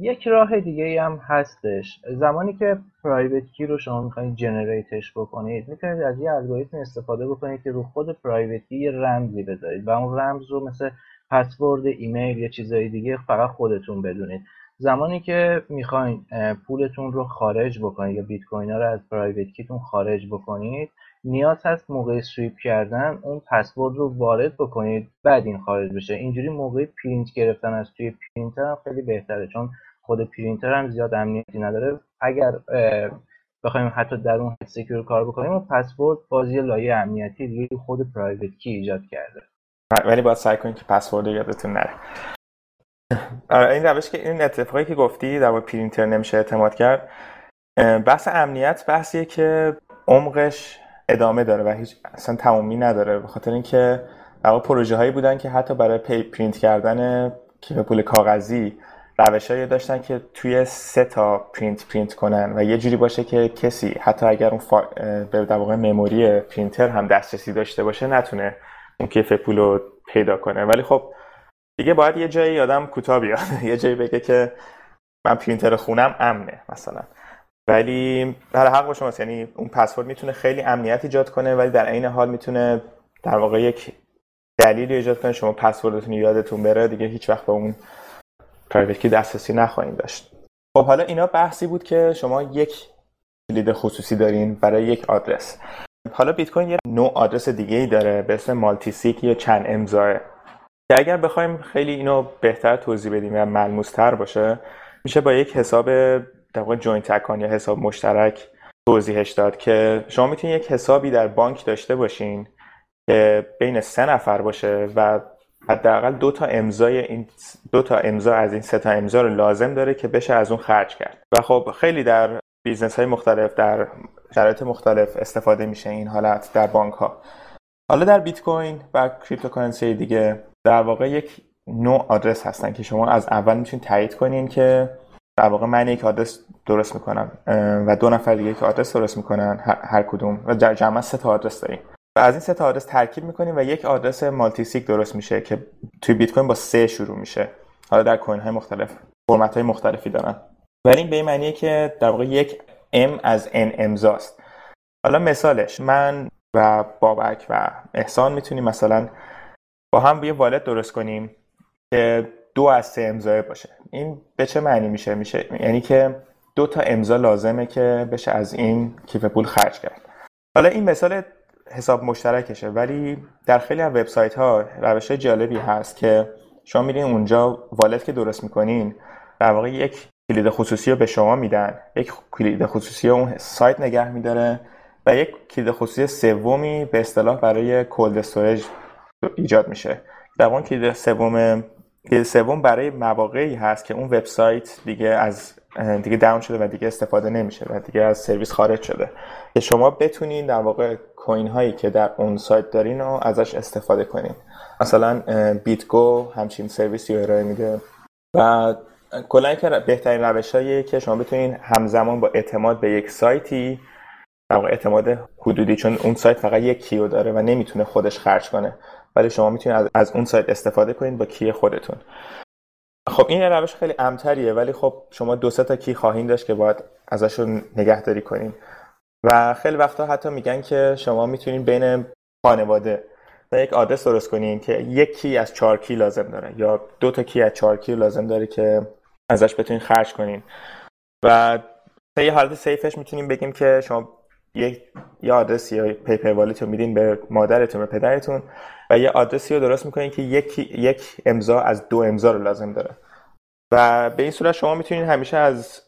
یک راه دیگه هم هستش. زمانی که پرایوت کی رو شما می‌خواید جنریتش بکنید می‌تونید از یه الگوریتم استفاده بکنید که رو خود پرایوت کی یه رمزی بذارید و اون رمز رو مثل پسورد ایمیل یا چیزهای دیگه فقط خودتون بدونید. زمانی که می‌خواین پولتون رو خارج بکنید یا بیت کوین ها رو از private key تون خارج بکنید نیاز هست موقع sweep کردن اون پسورد رو وارد بکنید بعد این خارج بشه. اینجوری موقع پرینت گرفتن از توی پرینتر هم خیلی بهتره چون خود پرینتر هم زیاد امنیتی نداره. اگر بخوایم حتی در اون secure کار بکنیم و پسورد باز یه لایه امنیتی دیگه خود private key ایجاد کرده. ولی باید سعی کنید که پسورد یادتون نره. آره، این روش که این اتفاقی که گفتی در پرینتر نمیشه اعتماد کرد بحث امنیت بحثیه که عمقش ادامه داره و هیچ اصلا تمامی نداره به خاطر اینکه در پروژه هایی بودن که حتی برای پی پرینت کردن کیف پول کاغذی روشهایی داشتن که توی سه تا پرینت پرینت کنن و یه جوری باشه که کسی حتی اگر اون فا... به در واقع مموری پرینتر هم دسترسی داشته باشه نتونه اون کیف پول رو پیدا کنه. ولی خب دیگه باید یه جایی آدم کوتاه بیاد یه جایی بگه که من پرینتر خونم امنه مثلا. ولی در حق با شماست. یعنی اون پسورد می‌تونه خیلی امنیت ایجاد کنه ولی در عین حال می‌تونه در واقع یک دلیلی ایجاد کنه. شما پسوردتون یادتون بره دیگه هیچ وقت به اون پرایوت کی دسترسی نخواهید داشت. خب حالا اینا بحثی بود که شما یک کلید خصوصی دارین برای یک آدرس. حالا بیت کوین یه نوع آدرس دیگه ای داره به اسم multisig یا چند امضاه که اگر بخوایم خیلی اینو بهتر توضیح بدیم و ملموستر باشه میشه با یک حساب در واقع joint account یا حساب مشترک توضیحش داد که شما می‌تونید یک حسابی در بانک داشته باشین که بین سه نفر باشه و حداقل دو تا امضای این دو تا امضا از این سه تا امضا رو لازم داره که بشه از اون خرج کرد. و خب خیلی در business های مختلف در شرایط مختلف استفاده میشه این حالت در بانک ها حالا در بیت کوین و cryptocurrency دیگه در واقع یک نوع آدرس هستن که شما از اول می‌تونید تایید کنین که در واقع من یک آدرس درست می‌کنم و دو نفر دیگه یک آدرس درست می‌کنن هر کدوم. و جمع سه تا آدرس داریم. و از این سه تا آدرس ترکیب می‌کنیم و یک آدرس multisig درست میشه که توی بیت کوین با سه شروع میشه. حالا در کوین های مختلف فرمت های مختلفی دارن. ولی این به این معنیه که در واقع یک M از N امضاست. حالا مثالش من و بابک و احسان می‌تونیم مثلا با هم یه والت درست کنیم که دو از سه امضای باشه. این به چه معنی میشه؟ میشه یعنی که دو تا امضا لازمه که بشه از این کیف پول خرج کرد. حالا این مثال حساب مشترکشه ولی در خیلی از وبسایت ها روش جالبی هست که شما میرین اونجا wallet که درست می‌کنین در واقع یک کلید خصوصی رو به شما میدن. یک کلید خصوصی اون سایت نگه میداره و یک کلید خصوصی سومی به اصطلاح برای cold storage ایجاد میشه. در واقع کلید سوم کلید سوم برای مواقعی هست که اون وبسایت دیگه از دیگه down شده و دیگه استفاده نمیشه و دیگه از سرویس خارج شده. که شما بتونین در واقع کوین هایی که در اون سایت دارین رو ازش استفاده کنین. مثلا بیت گو همچین سرویسی رو ارائه میده. و کلا که بهترین روش که شما بتونین همزمان با اعتماد به یک سایتی در واقع اعتماد حدودی چون اون سایت فقط یک کیو داره و نمی‌تونه خودش خرج کنه. ولی شما می‌تونید از, اون سایت استفاده کنید با کی خودتون. خب این روش خیلی امتریه ولی خب شما دو سه تا کی خواهید داشت که باید ازشون نگهداری کنین. و خیلی وقتا حتی میگن که شما می‌تونید بین خانواده و یک آدرس درست کنین که یک کی از چهار کی لازم داره یا دو تا کی از چهار کی لازم داره که ازش بتونین خرج کنین. و یه حالت سیفش می‌تونیم بگیم که شما یک یه آدرسی یا پیپر والیت رو میدین به مادرتون به پدرتون. یه آدرسی رو درست می‌کنین که یک یک امضا از دو امضا رو لازم داره. و به این صورت شما می‌تونین همیشه از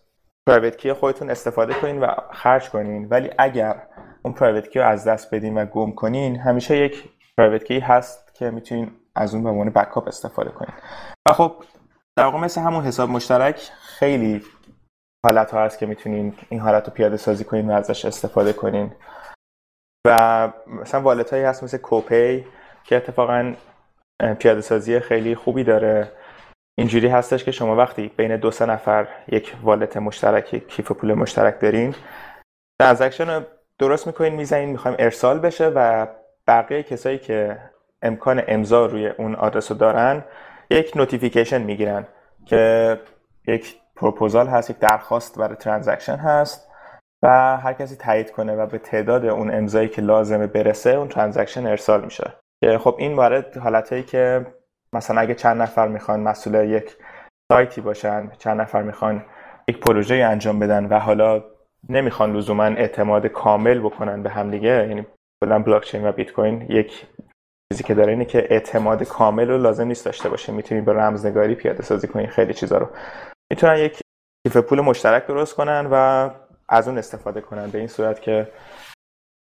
پرایوت کی خودتون استفاده کنین و خرج کنین. ولی اگر اون پرایوت کی رو از دست بدین و گم کنین همیشه یک پرایوت کی هست که می‌تونین از اون به عنوان بکاپ استفاده کنید و خب در واقع مثل همون حساب مشترک خیلی حالت ها هست که می‌تونین این حالت رو پیاده سازی کنین و ازش استفاده کنین. و مثلا والت هایی هست مثل کوپی که اتفاقا پیاده سازی خیلی خوبی داره. اینجوری هستش که شما وقتی بین دو سه نفر یک wallet مشترک کیف پول مشترک دارین transaction رو درست می‌کنین می‌زنین می‌خوایم ارسال بشه و بقیه کسایی که امکان امضا روی اون آدرس رو دارن یک notification می‌گیرن که یک پروپوزال هست یک درخواست برای transaction هست و هر کسی تایید کنه و به تعداد اون امضایی که لازمه برسه اون transaction ارسال میشه. خب این وارد حالتهایی که مثلا اگه چند نفر می‌خوان مسئول یک سایتی باشن چند نفر می‌خوان یک پروژه انجام بدن و حالا نمی‌خوان لزوما اعتماد کامل بکنن به همدیگه یعنی کلا بلاک چین و بیت کوین یک چیزی که داره اینه که اعتماد کامل رو لازم نیست داشته باشه. می‌تونید به رمزنگاری پیاده سازی کنین خیلی چیزا رو. می‌تونن یک کیف پول مشترک درست کنن و از اون استفاده کنن به این صورت که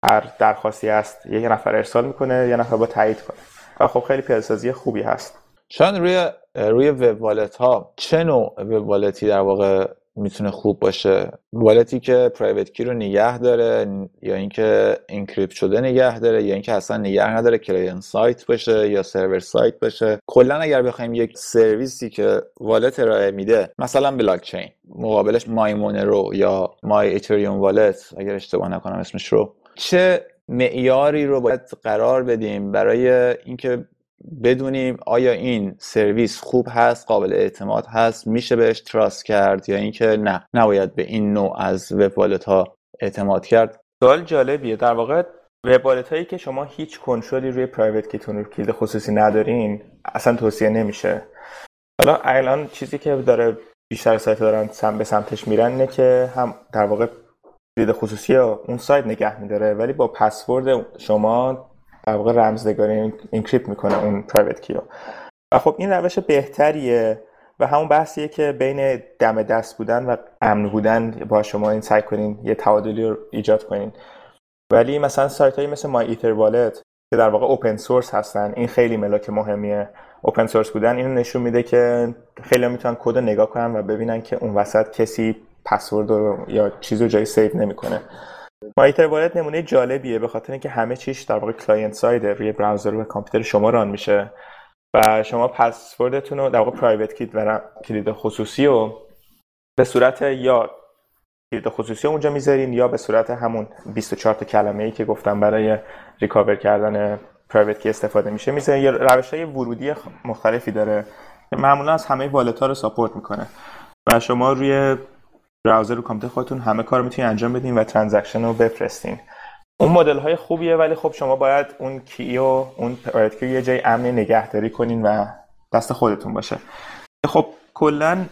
هر درخواستی هست یک نفر ارسال می‌کنه یه نفر با تایید کنه. و خب خیلی پیاده سازی خوبی هست. شاید روی روی web wallet ها چه نوع web wallet ی در واقع می‌تونه خوب باشه؟ wallet ی که private key رو نگه داره یا اینکه encrypt شده نگه داره یا اینکه اصلا نگه نداره client side باشه یا server side باشه. کلا اگر بخوایم یک سرویسی که wallet ارائه میده مثلا بلاک چین مقابلش MyMonero یا MyEthereum Wallet اگر اشتباه نکنم اسمش رو چه معیاری رو باید قرار بدیم برای اینکه بدونیم آیا این سرویس خوب هست قابل اعتماد هست میشه بهش تراست کرد یا اینکه نه؟ نباید به این نوع از وب والت ها اعتماد کرد. سوال جالبیه. در واقع وب هایی که شما هیچ کنترلی روی پرایوت کیتون رو کلید خصوصی ندارین اصلا توصیه نمیشه. حالا الان چیزی که داره بیشتر سایت دارن سم به سمتش میرن اینه که هم در واقع کلید خصوصی اون سایت نگه میداره ولی با پسورد شما در واقع رمزنگاری encrypt می‌کنه اون private key و و خب این روش بهتریه و همون بحثیه که بین دم دست بودن و امن بودن با شما این سعی کنین یه تعادلی رو ایجاد کنین. ولی مثلا سایت هایی مثل MyEtherWallet که در واقع open source هستن این خیلی ملاک مهمیه. open source بودن اینو نشون میده که خیلی می‌تونن کد نگاه کنن و ببینن که اون وسط کسی پسورد یا چیز رو جای save نمی‌کنه. MyEtherWallet نمونه جالبیه به خاطر اینکه همه چیش در واقع client side ه روی browser و کامپیوتر شما run میشه و شما پسوردتون رو در واقع private key و کلید خصوصی رو به صورت یا کلید خصوصی اونجا می‌ذارین یا به صورت همون 24 تا کلمه ای که گفتم برای recover کردن private key استفاده میشه می‌ذارین. یه روش های ورودی مختلفی داره معمولا از همه wallet ها رو support می‌کنه. و شما روی browser رو کامپیوتر خودتون همه کار می‌تونین انجام بدین و transaction رو بفرستین. اون مدل های خوبیه ولی خب شما باید اون key و اون private key یه جای امن نگهداری کنین و دست خودتون باشه. خب کلا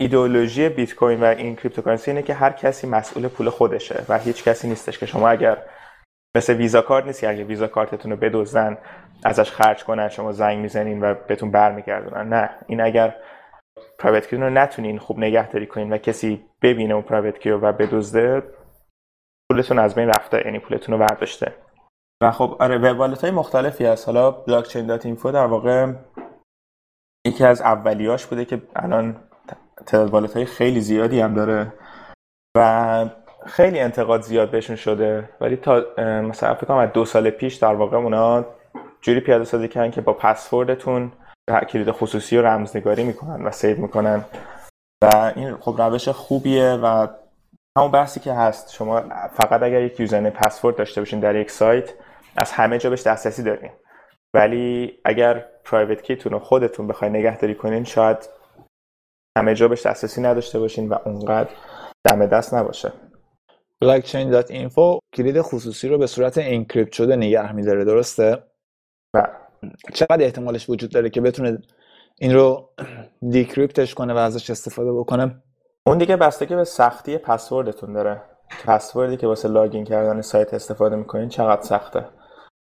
ایدئولوژی بیت کوین و این cryptocurrency اینه که هر کسی مسئول پول خودشه و هیچ کسی نیستش که شما اگر مثل ویزا کارت نیستی اگه ویزا کارتتون رو بدزدن ازش خرج کنن شما زنگ می‌زنین و بهتون برمیگردونن. نه این اگر پرایوت کی رو نتونین خوب نگهداری کنین و کسی ببینه اون پرایوت کی و بدزده پولتون از بین رفته یعنی پولتون رو برداشته. و خب آره وب های مختلفی هست. حالا بلاک چین دات اینفو در واقع یکی از اولیاش بوده که الان تعداد والت خیلی زیادی هم داره و خیلی انتقاد زیاد بهشون شده. ولی تا مثلا فکر کنم دو سال پیش در واقع اونا جوری پیاده سازی کردن که با پسوردتون کلید خصوصی رو رمزنگاری می‌کنن و save می‌کنن. و این خب روش خوبیه و همون بحثی که هست شما فقط اگر یک username password داشته باشین در یک سایت از همه جا بهش دسترسی دارین. ولی اگر private key تون رو خودتون بخوای نگهداری کنین شاید همه جا بهش دسترسی نداشته باشین و اونقدر دم دست نباشه. blockchain.info کلید خصوصی رو به صورت encrypt شده نگه میداره درسته؟ و چقدر احتمالش وجود داره که بتونه این رو دیکریپتش کنه و ازش استفاده بکنه؟ اون دیگه بستگی به سختی پسوردتون داره. پسوردی که واسه لاگین کردن سایت استفاده می‌کنین چقدر سخته.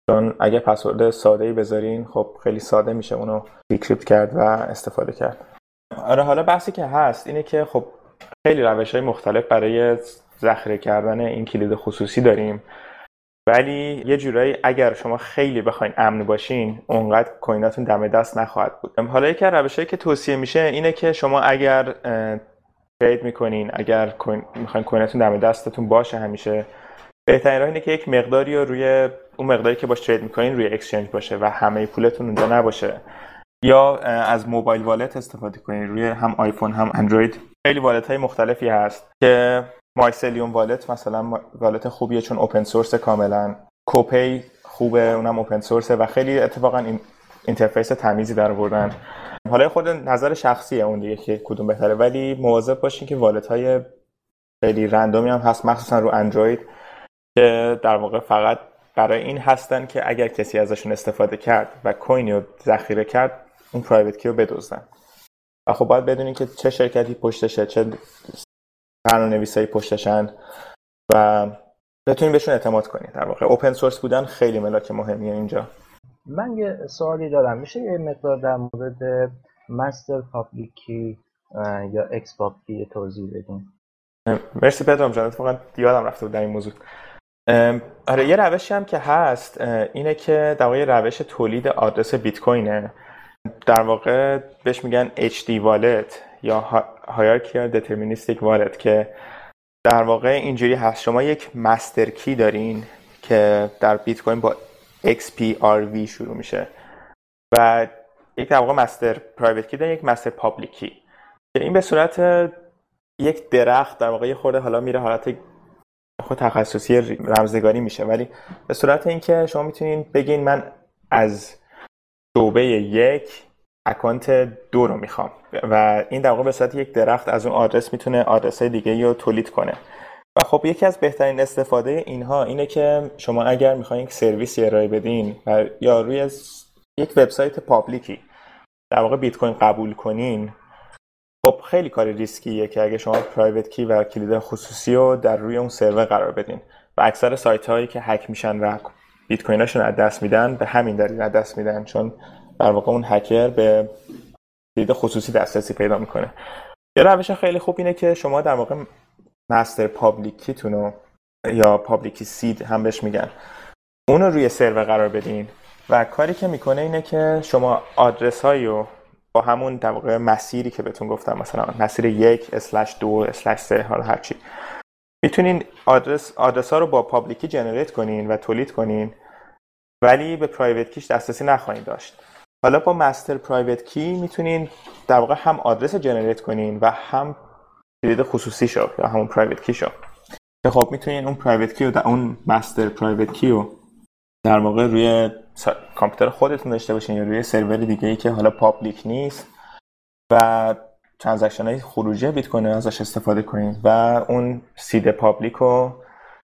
چون اگه پسورد ساده ای بذارین خب خیلی ساده میشه اونو دیکریپت کرد و استفاده کرد. آره حالا بحثی که هست اینه که خب خیلی روش های مختلف برای ذخیره کردن این کلید خصوصی داریم. ولی یه جورایی اگر شما خیلی بخواین امن باشین اونقدر coin اتون دم دست نخواهد بود. حالا یکی روشهایی که توصیه میشه اینه که شما اگر trade می‌کنین اگر coin می‌خواین coin اتون دم دستتون باشه همیشه بهترین راه اینه که یک مقداری رو روی اون مقداری که باش trade می‌کنین روی exchange باشه و همه پولتون اونجا نباشه. یا از mobile wallet استفاده کنین روی هم آیفون هم اندروید. خیلی wallet های مختلفی هست که Mycelium wallet مثلا wallet خوبیه چون open source کاملا. Copay خوبه اونم open source ه و خیلی اتفاقا این interface تمیزی در آوردن. حالا خود نظر شخصیه اون دیگه که کدوم بهتره. ولی مواظب باشین که wallet های خیلی random ی هم هست مخصوصا رو اندروید که در واقع فقط برای این هستن که اگر کسی ازشون استفاده کرد و کوینی رو ذخیره کرد اون private key رو بدزدن. و خب باید بدونین که چه شرکتی پشتشه چه برنامه نویسایی پشتشن و بتونین بهشون اعتماد کنید در واقع اوپن سورس بودن خیلی ملاک مهمیه اینجا. من یه سوالی دارم. میشه یه مقدار در مورد مستر پابلیکی یا اکس کی توضیح بدین؟ مرسی پدرام جان. اتفاقا یادم رفته بود در این موضوع. آره یه روشی هم که هست اینه که در واقع روش تولید آدرس بیت کوینه. در واقع بهش میگن HD wallet یا Hierarchical Deterministic Wallet که در واقع اینجوری هست. شما یک مستر کی دارین که در بیت کوین با XPRV شروع میشه و یک در واقع مستر پرایوت کی دارین یک مستر پابلیک کی که این به صورت یک درخت در واقع خورده حالا میره حالت خود تخصصی رمزنگاری میشه. ولی به صورت اینکه شما می‌تونین بگین من از شعبه یک اکانت دو رو می‌خوام. و این در واقع به صورت یک درخت از اون آدرس می‌تونه آدرس دیگه رو تولید کنه. و خب یکی از بهترین استفاده اینها اینه که شما اگر می‌خواین یک سرویسی ارائه بدین و یا روی یک وبسایت پابلیکی در واقع بیت کوین قبول کنین خب خیلی کار ریسکیه که اگه شما پرایوت کی و کلید خصوصی رو در روی اون سرور قرار بدین. و اکثر سایت هایی که هک میشن و بیت کویناشون از دست میدن به همین دلیل از دست میدن چون در واقع اون هکر به کلید خصوصی دسترسی پیدا می‌کنه. یه روش خیلی خوب اینه که شما در واقع مستر پابلیکیتون رو یا پابلیکی سید هم بهش میگن. اون رو روی سرور قرار بدین و کاری که می‌کنه اینه که شما آدرس هایی رو با همون در واقع مسیری که بهتون گفتم مثلا مسیر یک اسلش دو اسلش سه حالا هرچی می‌تونین آدرس آدرس ها رو با public key generate کنین و تولید کنین ولی به private key ش دسترسی نخواهید داشت. حالا با master private key می‌تونین در واقع هم آدرس generate کنین و هم کلید خصوصی شو یا همون private key شو که خب می‌تونین اون private key و اون master private key رو در واقع روی کامپیوتر خودتون داشته باشین یا روی سرور دیگه ای که حالا public نیست. و transaction های خروجی بیت کوین ازش استفاده کنین و اون seed public رو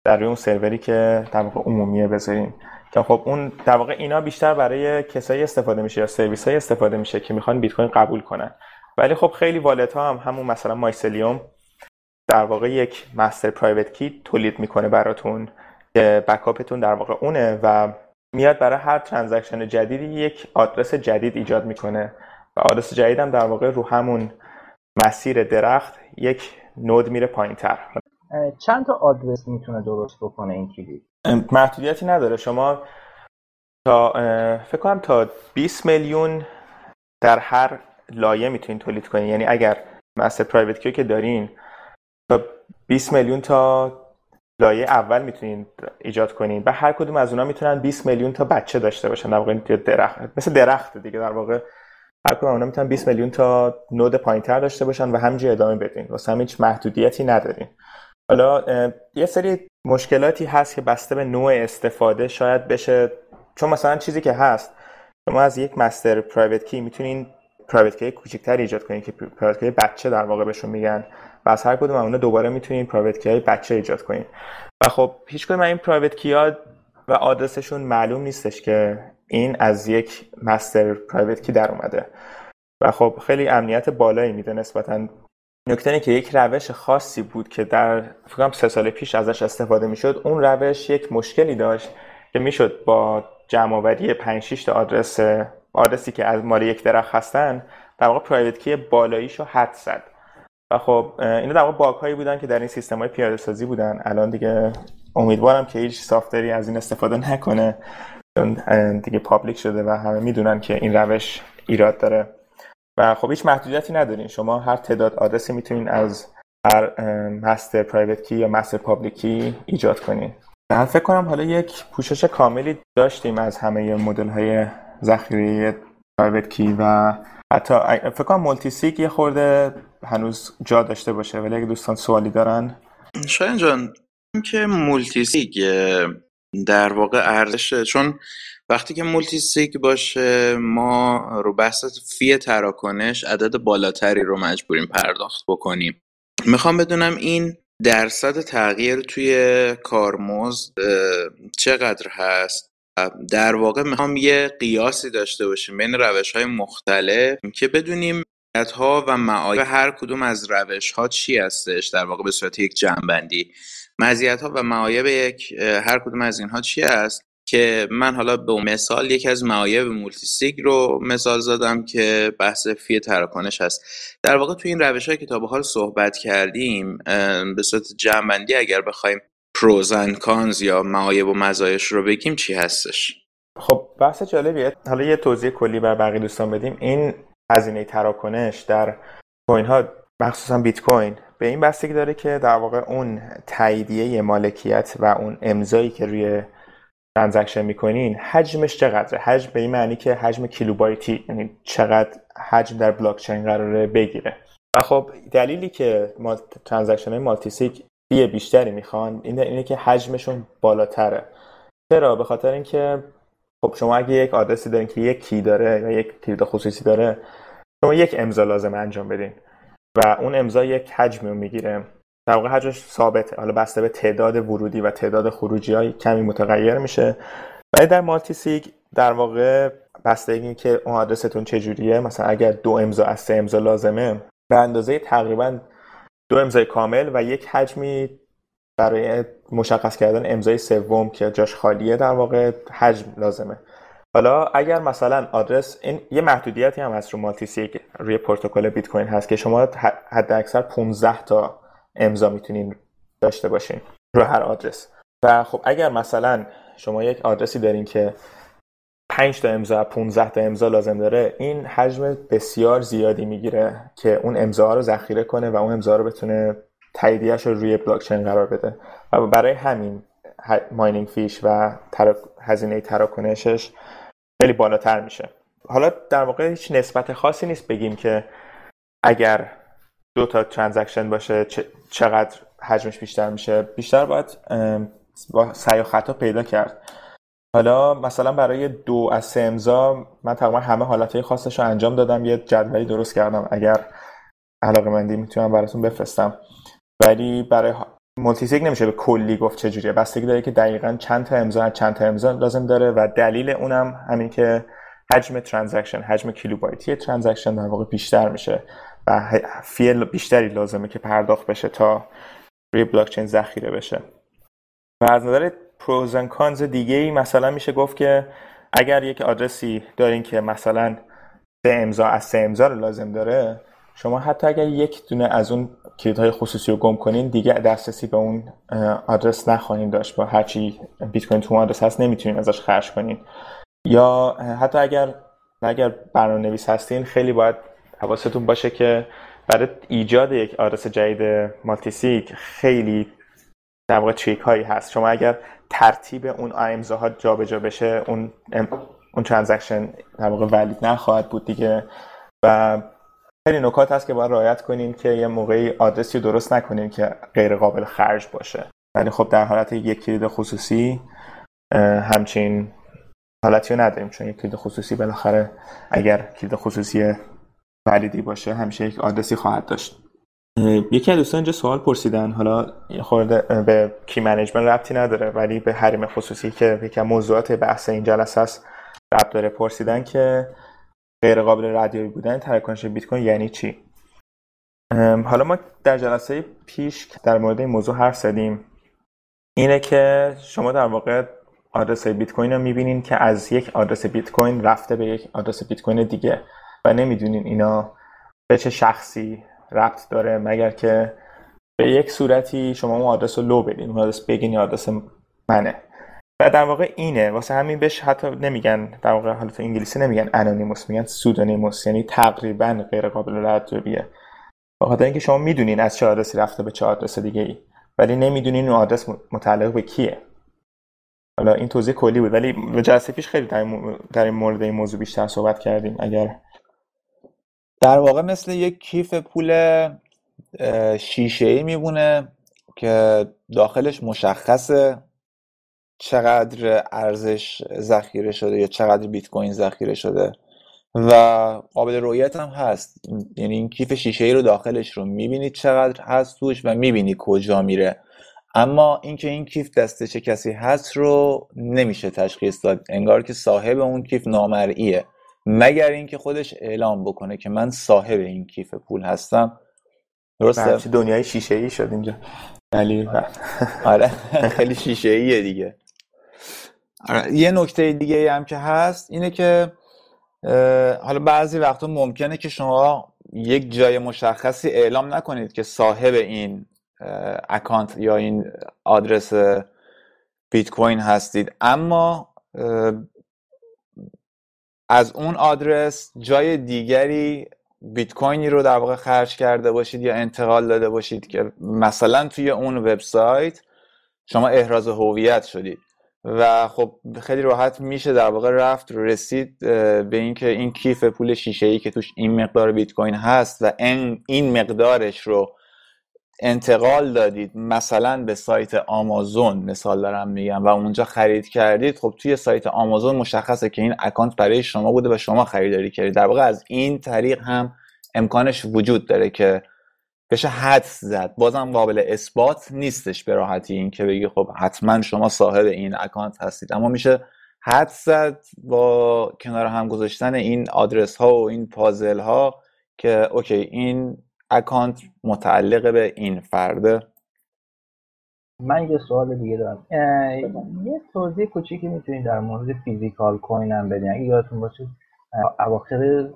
در روی اون سروری که در واقع عمومیه بذارین. که خب اون در واقع اینا بیشتر برای کسایی استفاده میشه یا سرویس های استفاده میشه که می‌خوان بیت کوین قبول کنن. ولی خب خیلی wallet ها هم همون مثلا Mycelium در واقع یک master private key تولید می‌کنه براتون که backup تون در واقع اونه و میاد برای هر transaction جدیدی یک آدرس جدید ایجاد می‌کنه. و آدرس جدید هم در واقع رو همون مسیر درخت یک نود میره پایین تر چند تا آدرس می‌تونه درست بکنه این کلید؟ محدودیتی نداره. شما تا فکر کنم تا 20 میلیون در هر لایه می‌تونین تولید کنین یعنی اگر مستر پرایوت کیو که دارین تا 20 میلیون تا لایه اول می‌تونین ایجاد کنین و هر کدوم از اونها می‌تونن 20 میلیون تا بچه داشته باشن. در واقع درخت مثل درخت دیگه. در واقع هر کدوم اونها می‌تونن 20 میلیون تا نود پایینتر داشته باشن و همینجوری ادامه بدین. واسه هم هیچ محدودیتی ندارین. حالا یه سری مشکلاتی هست که بسته به نوع استفاده شاید بشه. چون مثلا چیزی که هست شما از یک مستر پرایوت کی می‌تونین پرایوت کی کوچیک‌تر ایجاد کنین که پرایوت کی بچه در واقع بهشون میگن و از هر کدوم اونها دوباره می‌تونین پرایوت کی بچه ایجاد کنین. و خب هیچ کدوم این پرایوت کی ها و آدرسشون معلوم نیستش که این از یک مستر پرایوت کی در اومده. و خب خیلی امنیت بالایی میده نسبتا. نکته اینه که یک روش خاصی بود که در فکرم سه سال پیش ازش استفاده می‌شد. اون روش یک مشکلی داشت که می‌شد با جمع آوری 5 6 تا آدرس آدرسی که از مال یک درخت هستن در واقع پرایوت کی بالاییشو حد زد. و خب اینا در واقع باگ هایی بودن که در این سیستم های پیاده سازی بودن. الان دیگه امیدوارم که هیچ software ی از این استفاده نکنه. چون دیگه public شده و همه می‌دونن که این روش ایراد داره. و خب هیچ محدودیتی ندارین. شما هر تعداد آدرسی می‌تونین از هر master private key یا master public key ایجاد کنین. من فکر کنم حالا یک پوشش کاملی داشتیم از همه مدل های ذخیره private key و حتی فکر کنم multisig یه خورده هنوز جا داشته باشه ولی اگه دوستان سوالی دارن. شایان جان که multisig در واقع ارزشه چون وقتی که multisig باشه ما رو بحث fee تراکنش عدد بالاتری رو مجبوریم پرداخت بکنیم. می‌خوام بدونم این درصد تغییر توی کارمزد چقدر هست؟ در واقع می‌خوام یه قیاسی داشته باشیم بین روش های مختلف که بدونیم ها و معایب هر کدوم از روش ها چی هستش در واقع به صورت یک جمعبندی مزیت ها و معایب یک هر کدوم از اینها چی است که من حالا به مثال یکی از معایب multisig رو مثال زدم که بحث fee تراکنش هست. در واقع تو این روش که تا به حال صحبت کردیم به صورت جمعبندی اگر بخوایم pros and cons یا معایب و مزایش رو بگیم چی هستش؟ خب بحث جالبیه. حالا یه توضیح کلی بر بقیه دوستان بدیم. این هزینه تراکنش در coin ها مخصوصا بیت کوین به این بستگی داره که در واقع اون تاییدیه مالکیت و اون امضایی که روی transaction می‌کنین حجمش چقدره؟ حجم به این معنی که حجم کیلوبایتی یعنی چقدر حجم در بلاکچین قراره بگیره. و خب دلیلی که ما transaction های multisig بیشتری می‌خوان این اینه که حجمشون بالاتره. چرا؟ به خاطر اینکه خب شما اگه یک آدرسی دارین که یک کی داره یا یک کلید خصوصی داره شما یک امضا لازم انجام بدین. و اون امضا یک حجمی رو می‌گیره. در واقع حجمش ثابته. حالا بسته به تعداد ورودی و تعداد خروجی های کمی متغیر میشه. ولی در مالتی سیگ در واقع بستگی که اون آدرستون چجوریه مثلا اگر دو امضا از سه امضا لازمه به اندازه تقریبا دو امضای کامل و یک حجمی برای مشخص کردن امضای سوم که جاش خالیه در واقع حجم لازمه. حالا اگر مثلا آدرس این یه محدودیتی هم هست رو مالتی سیگ روی پروتکل بیت کوین هست که شما حد اکثر 15 تا امضا می‌تونین داشته باشین رو هر آدرس. و خب اگر مثلا شما یک آدرسی دارین که 5 تا امضا 15 تا امضا لازم داره این حجم بسیار زیادی می‌گیره که اون امضا رو ذخیره کنه و اون امضا رو بتونه تاییدیهش رو روی بلاکچین قرار بده. و برای همین mining fee ش و هزینه تراکنشش خیلی بالاتر میشه. حالا در واقع هیچ نسبت خاصی نیست بگیم که اگر دو تا transaction باشه چقدر حجمش بیشتر میشه. بیشتر باید با سعی و خطا پیدا کرد. حالا مثلا برای دو از سه امضا من تقریبا همه حالتهای خاصش رو انجام دادم. یه جدولی درست کردم. اگر علاقه مندین می‌تونم براتون بفرستم. ولی برای multisig نمیشه به کلی گفت چجوریه. بستگی داره که دقیقا چند تا امضا چند تا امضا لازم داره و دلیل اونم همین که حجم transaction حجم کیلوبایتی transaction در واقع بیشتر میشه و fee بیشتری لازمه که پرداخت بشه تا روی بلاکچین ذخیره بشه. و از نظر pros cons دیگه ای مثلا میشه گفت که اگر یک آدرسی دارین که مثلا سه امضا از سه امضا رو لازم داره شما حتی اگر یک دونه از اون کلیدهای خصوصی رو گم کنین دیگه دسترسی به اون آدرس نخواهید داشت. با هرچی بیت کوین تو آدرس هست نمی‌تونین ازش خرج کنین. یا حتی اگر اگر برنامه نویس هستین خیلی باید حواستون باشه که برای ایجاد یک آدرس جدید مالتیسیک خیلی در واقع تریک هایی هست. شما اگر ترتیب اون ها جابجا بشه اون اون ترانزکشن در واقع ولید نخواهد بود دیگه. و خیلی نکات هست که باید رعایت کنیم که یه موقعی آدرسی درست نکنیم که غیر قابل خرج باشه. ولی خب در حالت یک کلید خصوصی همچین حالتی رو نداریم چون یک کلید خصوصی بالاخره اگر کلید خصوصی ولیدی باشه همیشه یک آدرسی خواهد داشت. یکی از دوستان اینجا سوال پرسیدن. حالا خورده به key management ربطی نداره ولی به حریم خصوصی که یکی موضوعات بحث این جلسه است ربط داره. پرسیدن که غیر قابل ردیابی بودن تراکنش بیت کوین یعنی چی؟ حالا ما در جلسه پیش در مورد این موضوع حرف زدیم اینه که شما در واقع آدرس بیت کوین رو می‌بینین که از یک آدرس بیت کوین رفته به یک آدرس بیت کوین دیگه و نمی‌دونین اینا به چه شخصی ربط داره مگر که به یک صورتی شما اون آدرس رو لو بدین اون آدرس بگین آدرس منه. و در واقع اینه. واسه همین بهش حتی نمیگن در واقع حالت انگلیسی نمیگن انونیموس میگن سودونیموس یعنی تقریبا غیر قابل رد به خاطر اینکه شما می‌دونین از چه آدرسی رفته به چه آدرس دیگه ای ولی نمی‌دونین اون آدرس متعلق به کیه. حالا این توضیح کلی بود ولی جلسه پیش خیلی در این مورد این موضوع بیشتر صحبت کردیم اگر در واقع مثل یک کیف پول شیشه ای میمونه که داخلش مشخصه. چقدر ارزش ذخیره شده یا چقدر بیت کوین ذخیره شده. و قابل رویت هم هست. یعنی این کیف شیشه ای رو داخلش رو می‌بینید چقدر هست توش و می‌بینی کجا میره. اما اینکه این کیف دست چه کسی هست رو نمیشه تشخیص داد. انگار که صاحب اون کیف نامرئیه. مگر اینکه خودش اعلام بکنه که من صاحب این کیف پول هستم. درسته؟ دنیای شیشه ای شد اینجا. ولی آره. خیلی شیشه ایه دیگه. یه نکته دیگه هم که هست اینه که حالا بعضی وقتا ممکنه که شما یک جای مشخصی اعلام نکنید که صاحب این اکانت یا این آدرس بیت کوین هستید. اما از اون آدرس جای دیگری بیت کوینی رو در واقع خرج کرده باشید یا انتقال داده باشید که مثلا توی اون وبسایت شما احراز هویت شدید. و خب خیلی راحت میشه در واقع رفت رسید به اینکه این کیف پول شیشه ای که توش این مقدار بیت کوین هست و این مقدارش رو انتقال دادید مثلا به سایت آمازون مثال دارم میگم و اونجا خرید کردید خب توی سایت آمازون مشخصه که این اکانت برای شما بوده و شما خریداری کردید. در واقع از این طریق هم امکانش وجود داره که بشه حدس زد. بازم قابل اثبات نیستش به راحتی این که بگی خب حتما شما صاحب این اکانت هستید. اما میشه حدس زد با کنار هم گذاشتن این آدرس ها و این پازل ها که okay این اکانت متعلق به این فرده. من یه سوال دیگه دارم. یه توضیح کوچیکی می‌تونید در مورد physical coin هم بدین. اگه یادتون باشه اواخر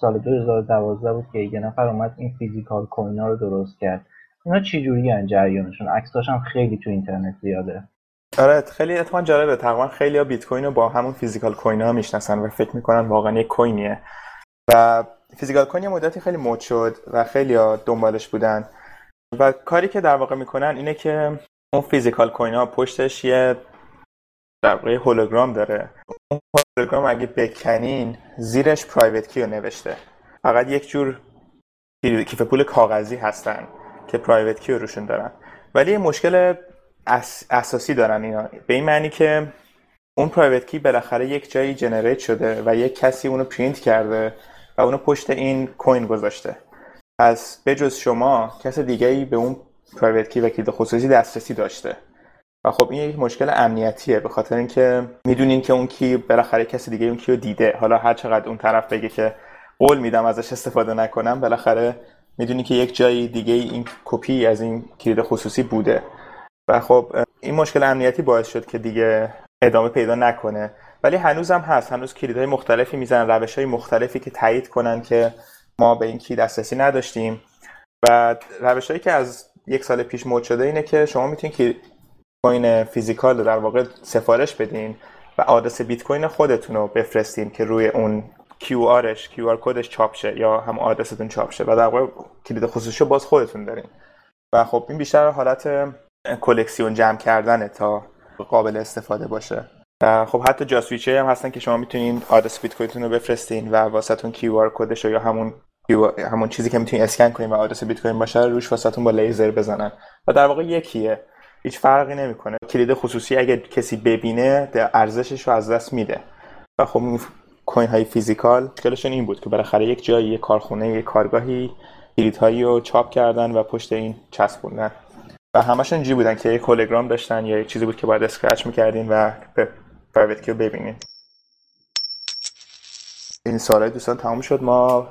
سال 2012 بود که یه نفر اومد این physical coin ها رو درست کرد. اینا چی جوری هن جریانشون؟ عکساش هم خیلی تو اینترنت زیاده. آره خیلی اتفاقا جالبه. تقریبا خیلی بیت کوین رو با همون physical coin ها می‌شناسن و فکر می‌کنن واقعا یک coin یه. و physical coin یه مدتی خیلی مد شد و خیلی دنبالش بودن. و کاری که در واقع می‌کنن اینه که اون physical coin ها پشتش یه در واقع هولوگرام داره. اون هولوگرام اگه بکنین زیرش private key رو نوشته. فقط یک جور کیف پول کاغذی هستن که private key رو روشون دارن. ولی یه مشکل اساسی دارن اینا. به این معنی که اون private key بالاخره یک جایی generate شده و یک کسی اونو پرینت کرده و اونو پشت این coin گذاشته. پس بجز شما کس دیگه ای به اون private key و کلید خصوصی دسترسی داشته. و خب این یک مشکل امنیتیه به خاطر اینکه می‌دونین که اون key بالاخره کسی دیگه اون key رو دیده. حالا هر چقدر اون طرف بگه که قول میدم ازش استفاده نکنم بالاخره می‌دونی که یک جایی دیگه این کپی از این کلید خصوصی بوده. و خب این مشکل امنیتی باعث شد که دیگه ادامه پیدا نکنه. ولی هنوز هم هست. هنوز کلیدهای مختلفی می‌زنن روش های مختلفی که تایید کنن که ما به این کی دسترسی نداشتیم. و روش هایی که از یک سال پیش مد شده اینه که شما می‌تونید کوین فیزیکال رو در واقع سفارش بدین و آدرس بیت کوین خودتون رو بفرستین که روی اون QR QR کدش چاپ شه یا هم آدرستون چاپ شه و در واقع کلید خصوصی باز خودتون دارین. و خب این بیشتر حالت کلکسیون جمع کردنه تا قابل استفاده باشه. خب حتی جاسوییچی هم هستن که شما می‌تونین آدرس بیت کوینتون رو بفرستین و واسهتون QR code ش یا همون همون چیزی که می‌تونین اسکن کنین و آدرس بیت کوین باشه روش واسهتون با لیزر بزنن. و در واقع یکیه. هیچ فرقی نمی‌کنه. کلید خصوصی اگه کسی ببینه ارزشش رو از دست میده. و خب coin های physical مشکلشون این بود که بالاخره یک جایی یک کارخونه یک کارگاهی کلیدهایی رو چاپ کردن و پشت این چسبوندن. و همشون جوری بودن که یک هولوگرام داشتن یا یک چیزی بود که باید scratch می‌کردین و به private key و ببینید این سوال‌های دوستان تمام شد. ما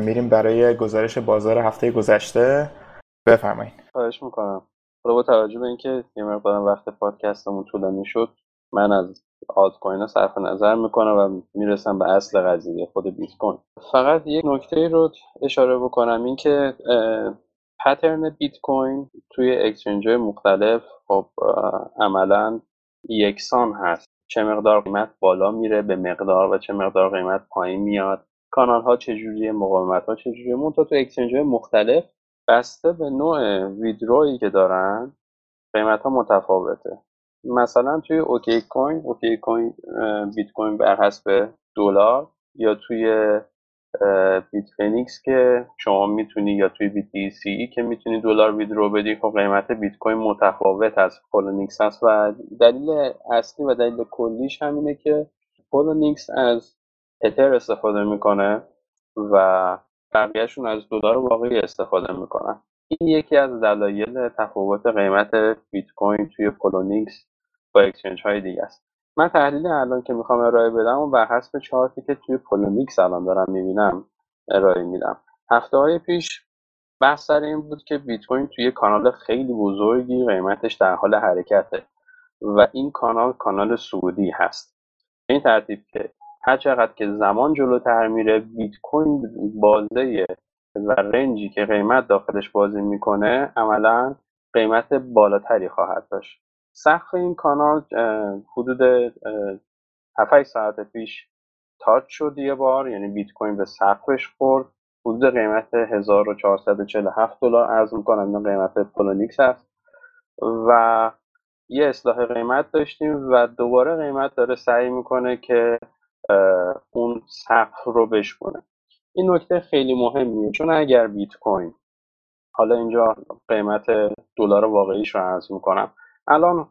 میریم برای گزارش بازار هفته گذشته. بفرمایید. خواهش می‌کنم. با توجه به اینکه یه مقدارم وقت پادکستمون طولانی شد من از آد کوین صرف نظر می‌کنم و می‌رسم به اصل قضیه خود بیت کوین فقط یک نکته رو اشاره بکنم اینکه پترن بیت کوین توی اکسچنج مختلف خب عملا یکسان هست. چه مقدار قیمت بالا میره به مقدار و چه مقدار قیمت پایین میاد. کانال ها چجوریه مقاومت ها چجوریه منتها تو اکسچنج های مختلف بسته به نوع ویدرویی که دارن قیمت ها متفاوته. مثلا توی OKCoin OKCoin بیت کوین بر حسب دلار یا توی Bitfinex که شما می‌تونی یا توی BTC-e که می‌تونی دلار withdraw بدی خب قیمت بیت کوین متفاوت از پولونیکس هست و دلیل اصلی و دلیل کلیش همینه که پولونیکس از اتر استفاده می‌کنه و بقیهشون از دلار واقعی استفاده می‌کنن. این یکی از دلایل تفاوت قیمت بیت کوین توی پولونیکس با exchange های دیگه است. من تحلیل الان که می‌خوام ارائه بدم و بر حسب چارتی که توی پولونیکس الان دارم می‌بینم ارائه میدم. هفته های پیش بحث سر این بود که بیت کوین توی کانال خیلی بزرگی قیمتش در حال حرکته و این کانال کانال صعودی هست. این ترتیب که هر چقدر که زمان جلوتر میره بیت کوین بازه و رنجی که قیمت داخلش بازی می‌کنه عملا قیمت بالاتری خواهد داشت. سقف این کانال حدود 7 ساعت پیش تاچ شد یه بار یعنی بیت کوین به سقفش خورد. حدود قیمت 1447 دلار از می‌کنم این قیمت پولونیکس هست. و یه اصلاح قیمت داشتیم و دوباره قیمت داره سعی می‌کنه که اون سقف رو بشکنه این نکته خیلی مهمیه. چون اگر بیت کوین حالا اینجا قیمت دلار واقعیش رو عرض می‌کنم. الان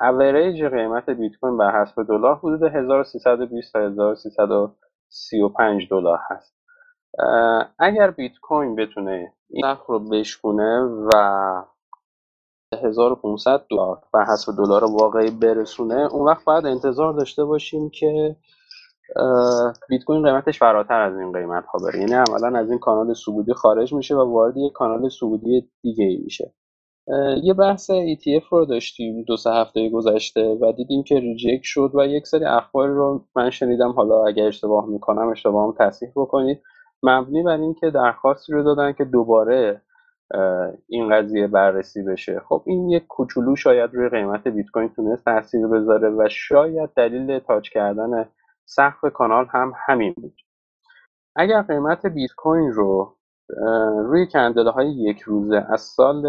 اوریج قیمت بیت کوین بر حسب دلار حدود 1320 تا 1335 دلار هست. اگر بیت کوین بتونه این سقف رو بشکونه و 1500 دلار بر حسب دلار واقعی برسونه. اون وقت باید انتظار داشته باشیم که بیت کوین قیمتش فراتر از این قیمت ها بره. یعنی عملا از این کانال سعودی خارج میشه و وارد یک کانال سعودی دیگه ای میشه. یه بحث ETF رو داشتیم دو سه هفته گذشته و دیدیم که ریجکت شد و یک سری اخبار رو من شنیدم. حالا اگر اشتباه می‌کنم اشتباه هم تصحیح بکنید. مبنی بر اینکه درخواستی رو دادن که دوباره این قضیه بررسی بشه. خب این یک کوچولو شاید روی قیمت بیت کوین تونست تاثیر بذاره و شاید دلیل تاچ کردن سقف کانال هم همین بود. اگر قیمت بیت کوین رو روی کندله های یک روزه از سال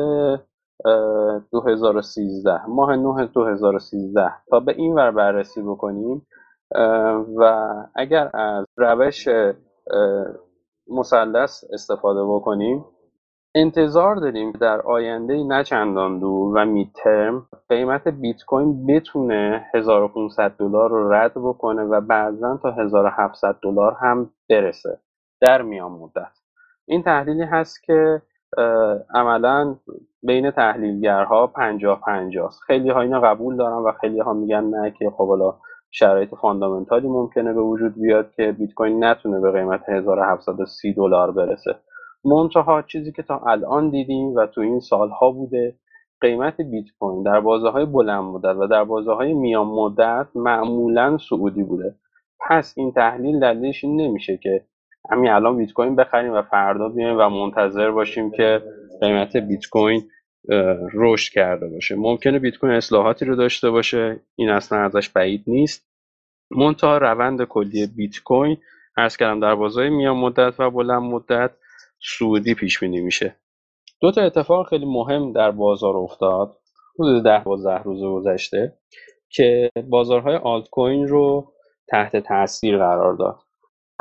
2013 ماه 9 2013 تا به این ور بررسی بکنیم و اگر از روش مثلث استفاده بکنیم انتظار داریم در آینده نه چندان دور و میترم قیمت بیت کوین بتونه 1500 دلار رو رد بکنه و بعضا تا 1700 دلار هم برسه در میان مدت. این تحلیلی هست که عملا بین تحلیلگرها پنجاه پنجاه خیلی ها اینو قبول دارن و خیلی ها میگن نه که خب حالا شرایط فاندامنتالی ممکنه به وجود بیاد که بیت کوین نتونه به قیمت 1730 دلار برسه. منتها چیزی که تا الان دیدیم و تو این سالها بوده قیمت بیت کوین در بازه های بلند مدت و در بازه های میان مدت معمولا سعودی بوده. پس این تحلیل دلیلش این نمیشه که همین الان بیت کوین بخریم و فردا بیایم و منتظر باشیم که قیمت بیت کوین رشد کرده باشه. ممکنه بیت کوین اصلاحاتی رو داشته باشه این اصلا ازش بعید نیست. منتها روند کلی بیت کوین ارز کردم در بازار میان مدت و بلند مدت سعودی پیش بینی میشه. دو تا اتفاق خیلی مهم در بازار افتاد حدود ده 12 روز گذشته که بازارهای آلت کوین رو تحت تاثیر قرار داد.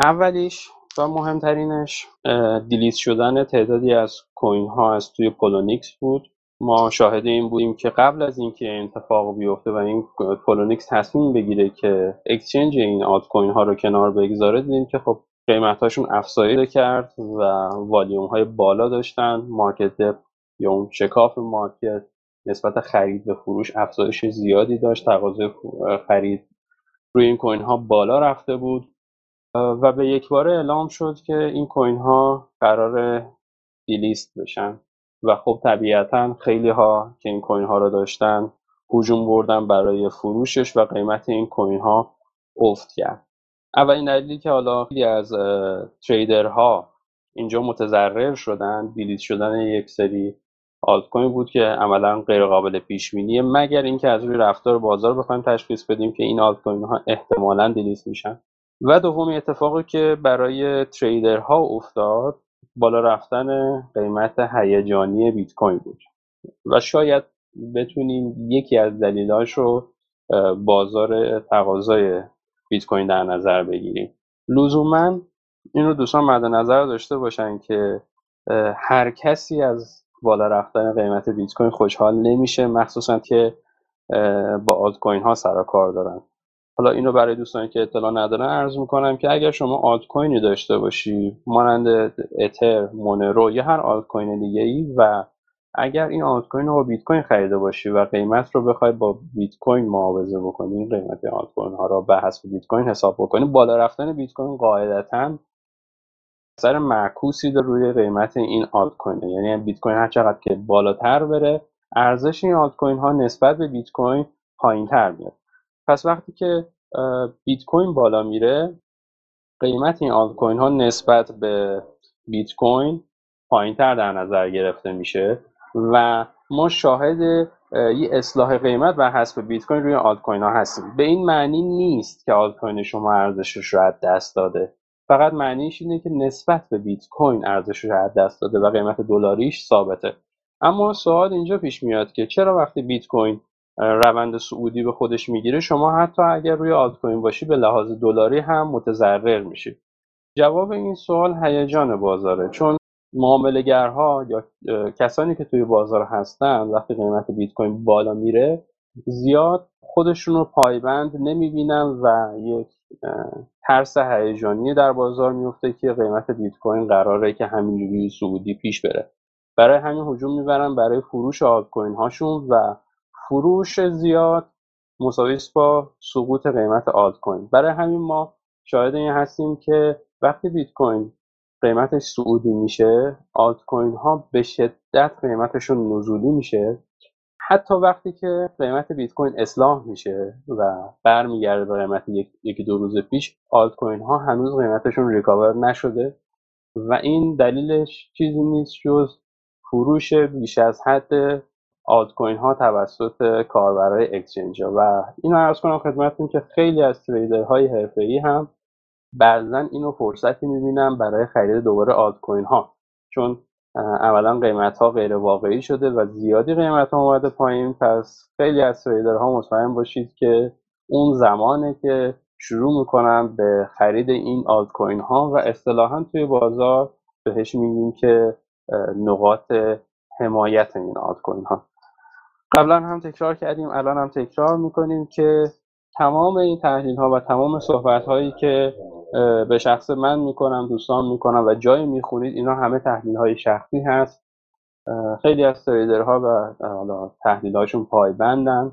اولیش و مهمترینش delist شدن تعدادی از coin ها از توی پولونیکس بود. ما شاهد این بودیم که قبل از اینکه این اتفاق بیفته و این پولونیکس تصمیم بگیره که exchange این آلت کوین ها رو کنار بگذاره دیدیم که خب قیمت هاشون افزایش کرد و والیوم های بالا داشتن. market depth یا اون شکاف مارکت نسبت خرید به فروش افزایش زیادی داشت. تقاضای خرید روی این کوین ها بالا رفته بود. و به یک باره اعلام شد که این کوین ها قرار دیلیست بشن. و خب طبیعتا خیلی ها که این کوین ها رو داشتن هجوم بردن برای فروشش و قیمت این کوین ها افت کرد. اولین دلیلی که حالا خیلی از trader ها اینجا متضرر شدن delist شدن یک سری آلت کوین بود که عملا غیر قابل پیش بینیه مگر اینکه از روی رفتار بازار بخوایم تشخیص بدیم که این آلت کوین ها احتمالا delist میشن. و دومی اتفاقی که برای trader ها افتاد بالا رفتن قیمت هیجانی بیت کوین بود. و شاید بتونیم یکی از دلیلاش رو بازار تقاضای بیت کوین در نظر بگیریم. لزوما این رو دوستان مد نظر داشته باشن که هر کسی از بالا رفتن قیمت بیت کوین خوشحال نمیشه مخصوصا که با آلت کوین ها سر کار دارن. حالا اینو برای دوستانی که اطلاع ندارن عرض می‌کنم که اگر شما آلت کوینی داشته باشی مانند اتر مونرو یا هر آلت کوین دیگه ای و اگر این آلت کوین رو با بیت کوین خریده باشی و قیمت رو بخوای با بیت کوین معاوضه بکنی قیمت آلت کوین ها رو به حسب بیت کوین حساب بکنی. بالا رفتن بیت کوین قاعدتا اثر معکوسی داره روی قیمت این آلت کوین یعنی بیت کوین هر چقدر که بالاتر بره ارزش این آلت کوین ها نسبت به بیت کوین پایین تر میاد. پس وقتی که بیت کوین بالا میره قیمت این آلت کوین ها نسبت به بیت کوین پایین تر در نظر گرفته میشه. و ما شاهد یه اصلاح قیمت بر حسب بیت کوین روی آلت کوین ها هستیم. به این معنی نیست که آلت کوین شما ارزشش رو از دست داده. فقط معنیش اینه که نسبت به بیت کوین ارزشش رو از دست داده و قیمت دلاریش ثابته. اما سوال اینجا پیش میاد که چرا وقتی بیت کوین روند صعودی به خودش می‌گیره شما حتی اگر روی آلت کوین باشی به لحاظ دلاری هم متضرر میشی؟ جواب این سوال هیجان بازاره. چون معاملهگرها یا کسانی که توی بازار هستن وقتی قیمت بیت کوین بالا میره زیاد خودشون رو پایبند نمی‌بینن و یک ترس هیجانی در بازار میفته که قیمت بیت کوین قراره که همینجوری صعودی پیش بره. برای همین هجوم می‌برن برای فروش آلت کوین هاشون و فروش زیاد مساوی با سقوط قیمت آلت کوین. برای همین ما شاهد این هستیم که وقتی بیت کوین قیمتش صعودی میشه آلت کوین ها به شدت قیمتشون نزولی میشه. حتی وقتی که قیمت بیت کوین اصلاح میشه و برمیگرده به قیمت یکی دو روز پیش آلت کوین ها هنوز قیمتشون recover نشده و این دلیلش چیزی نیست جز فروش بیش از حد آلت کوین ها توسط کاربرای exchange و اینو عرض کنم خدمتتون که خیلی از trader های حرفه‌ای هم بعضا اینو فرصتی می‌بینن برای خرید دوباره آلت کوین ها چون اولا قیمت ها غیر واقعی شده و زیادی قیمت ها اومده پایین. پس خیلی از ها مطمئن باشید که اون زمانه که شروع می‌کنن به خرید این آلت کوین ها و اصطلاحا توی بازار بهش میگیم که نقاط حمایت این آلت کوین ها قبلا هم تکرار کردیم الان هم تکرار می‌کنیم که تمام این تحلیل ها و تمام صحبت هایی که به شخص من می‌کنم دوستان می‌کنم و جایی می‌خونید اینا همه تحلیل های شخصی هست. خیلی از ها و تحلیل هاشون پایبندن.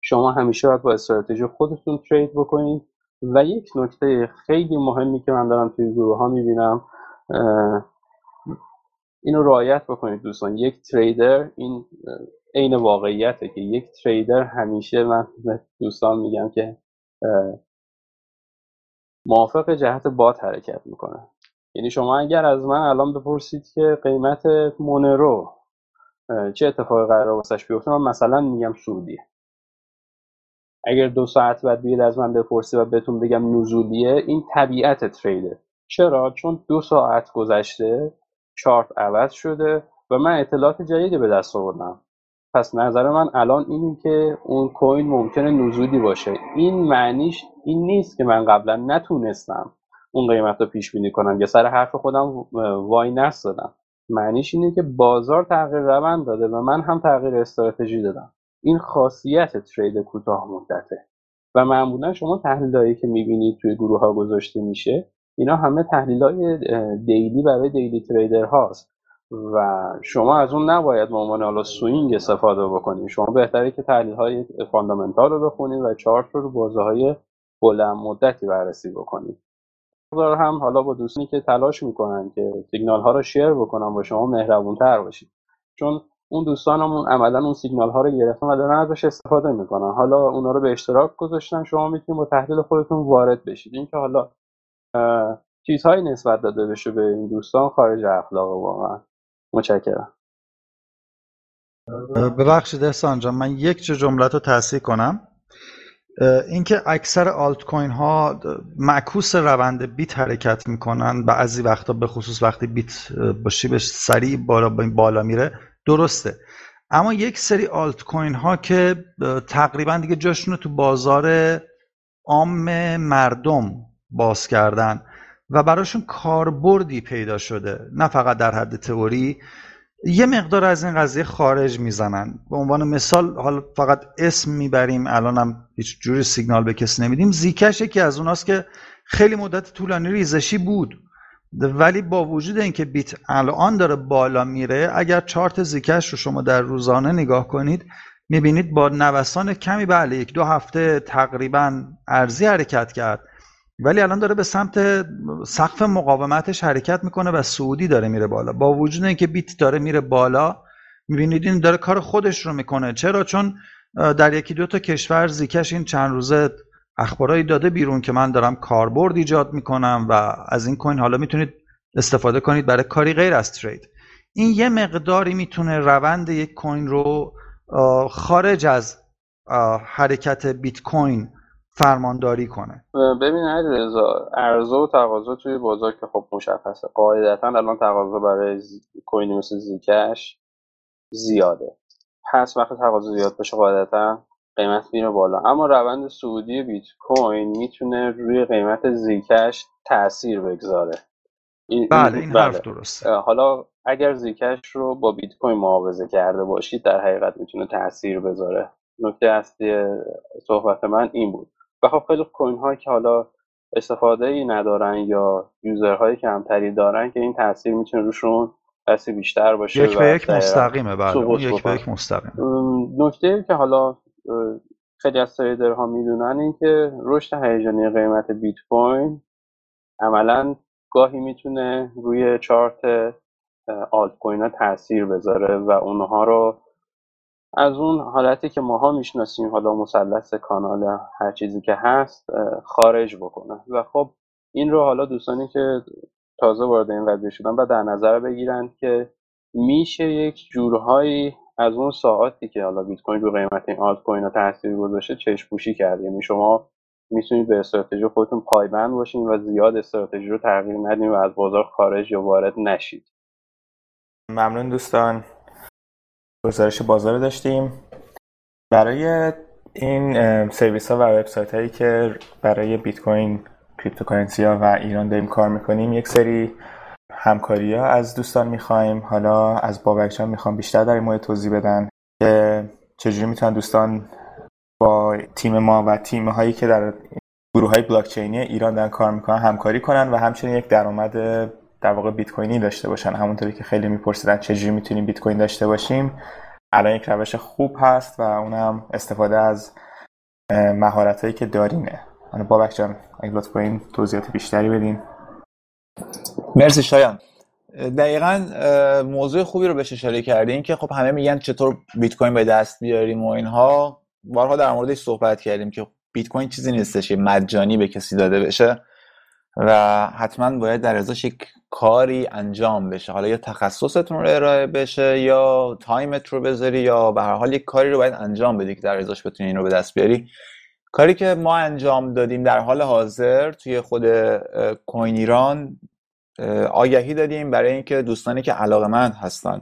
شما همیشه باید با استراتژی خودتون ترید بکنید. و یک نکته خیلی مهمی که من دارم توی گروه ها می‌بینم اینو رعایت بکنید دوستان. یک تریدر این عین واقعیته که یک تریدر همیشه من دوستان میگم که موافق جهت بات حرکت می‌کنه. یعنی شما اگر از من الان بپرسید که قیمت مونرو چه اتفاقی قرار واسش بیفته من مثلا میگم سودیه اگر دو ساعت بعد بیاد از من بپرسی و بهتون بگم نزولیه این طبیعت تریده چرا؟ چون دو ساعت گذشته چارت عوض شده و من اطلاعات جدیدی به دست آوردم. پس نظر من الان اینه که اون کوین ممکنه نزولی باشه. این معنیش این نیست که من قبلا نتونستم اون قیمت رو پیش بینی کنم. یا سر حرف خودم وای نستادم. معنیش اینه که بازار تغییر روند داده و من هم تغییر استراتژی دادم. این خاصیت trade کوتاه مدته. و معمولا شما تحلیلایی که می‌بینید توی گروه ها گذاشته میشه اینا همه تحلیل های daily برای daily trader هاست. و شما از اون نباید به عنوان حالا swing استفاده بکنید شما بهتره که تحلیل های fundamental رو بخونید و چارت رو بازه های بلند مدتی بررسی بکنید هم حالا با دوستانی که تلاش می‌کنن که سیگنال ها رو شیر بکنن با شما مهربون تر باشید. چون اون دوستانمون عملا اون سیگنال ها رو گرفتن و دارن ازش استفاده می‌کنن. حالا اونا رو به اشتراک گذاشتن شما می‌تونید با تحلیل خودتون وارد بشید. اینکه حالا چیزهایی نسبت داده بشه به این دوستان خارج اخلاق واقعا. متشکرم. ببخشید احسان جان من یک جمله رو تصحیح کنم. اینکه اکثر آلت کوین ها معکوس روند بیت حرکت می‌کنن بعضی وقتا به خصوص وقتی بیت با شیبش سریع بالا بالا میره درسته. اما یک سری آلت کوین ها که تقریبا دیگه جاشون تو بازار عام مردم باز کردن. و براشون کاربردی پیدا شده نه فقط در حد تئوری. یه مقدار از این قضیه خارج می‌زنن. به عنوان مثال حالا فقط اسم می‌بریم الانم هیچ جوری سیگنال به کسی نمیدیم. زیکش یکی از اوناست که خیلی مدت طولانی ریزشی بود. ولی با وجود اینکه بیت الان داره بالا میره اگر چارت زیکش رو شما در روزانه نگاه کنید می‌بینید با نوسان کمی بله یک دو هفته تقریبا ارزی حرکت کرد. ولی الان داره به سمت سقف مقاومتش حرکت می‌کنه و سعودی داره میره بالا. با وجود اینکه بیت داره میره بالا می‌بینید این داره کار خودش رو می‌کنه. چرا؟ چون در یکی دو تا کشور زیکش این چند روزه اخبارایی داده بیرون که من دارم کاربرد ایجاد می‌کنم و از این کوین حالا می‌تونید استفاده کنید برای کاری غیر از ترید. این یه مقداری می‌تونه روند یک کوین رو خارج از حرکت بیت کوین فرمانداری کنه. ببین رضا عرضه و تقاضا توی بازار که خب مشخصه. قاعدتا الان تقاضا برای زی... کوینی مثل زیکش زیاده. پس وقتی تقاضا زیاد بشه قاعدتا قیمت میره بالا. اما روند سعودی بیت کوین می‌تونه روی قیمت زیکش تاثیر بگذاره. این بله این حرف بله. درسته. حالا اگر زیکش رو با بیت کوین معاوضه کرده باشید در حقیقت می‌تونه تاثیر بذاره. نکته اصلی صحبت من این بود. و خب خیلی کوین هایی که حالا استفاده ای ندارن یا یوزرهای کمتری دارن که این تاثیر می‌تونه روشون بسی بیشتر باشه یک به یک مستقیمه بله. یک به یک مستقیم نکته که حالا خیلی از ها می‌دونن این که رشد هیجانی قیمت بیت کوین عملا گاهی می‌تونه روی چارت آلت کوین ها تاثیر بذاره و اونها رو از اون حالتی که ماها می‌شناسیم حالا مثلث کانال هر چیزی که هست خارج بکنه. و خب این رو حالا دوستانی که تازه وارد این قضیه شدن و در نظر بگیرن که میشه یک جورهایی از اون ساعتی که حالا بیت کوین رو قیمت این آلت کوین تاثیر گذاشته چشم پوشی کرد. یعنی شما می‌تونید به استراتژی خودتون پایبند باشین و زیاد استراتژی رو تغییر ندین و از بازار خارج یا وارد نشید. ممنون دوستان. گزارش بازار داشتیم. برای این سرویس ها و وبسایت هایی که برای بیت کوین cryptocurrency ها و ایران داریم کار می‌کنیم یک سری همکاری ها از دوستان می‌خوایم. حالا از بابک می‌خوام بیشتر در این مورد توضیح بدن که چجوری می‌تونن دوستان با تیم ما و تیم هایی که در گروه های بلاکچینی ایران دارن کار می‌کنن همکاری کنن و همچنین یک درآمد در واقع بیت کوینی داشته باشن. همونطوری که خیلی میپرسیدن چجوری می‌تونیم بیت کوین داشته باشیم. الان یک روش خوب هست و اونم استفاده از مهارت هایی که دارینه بابک جان اگه لطف کنین توضیحات بیشتری بدین. مرسی شایان. دقیقا موضوع خوبی رو بهش اشاره کردیم که خب همه میگن چطور بیت کوین به دست بیاریم و اینها. بارها در موردش صحبت کردیم که بیت کوین چیزی نیستش مجانی به کسی داده بشه و حتما باید در ازاش یک کاری انجام بشه. حالا یا تخصصتون رو ارائه بشه یا تایمت رو بذاری یا به هر حال یک کاری رو باید انجام بدی که در ازاش بتونی این رو به دست بیاری. کاری که ما انجام دادیم در حال حاضر توی خود کوین ایران آگهی دادیم برای اینکه دوستانی که علاقمند هستن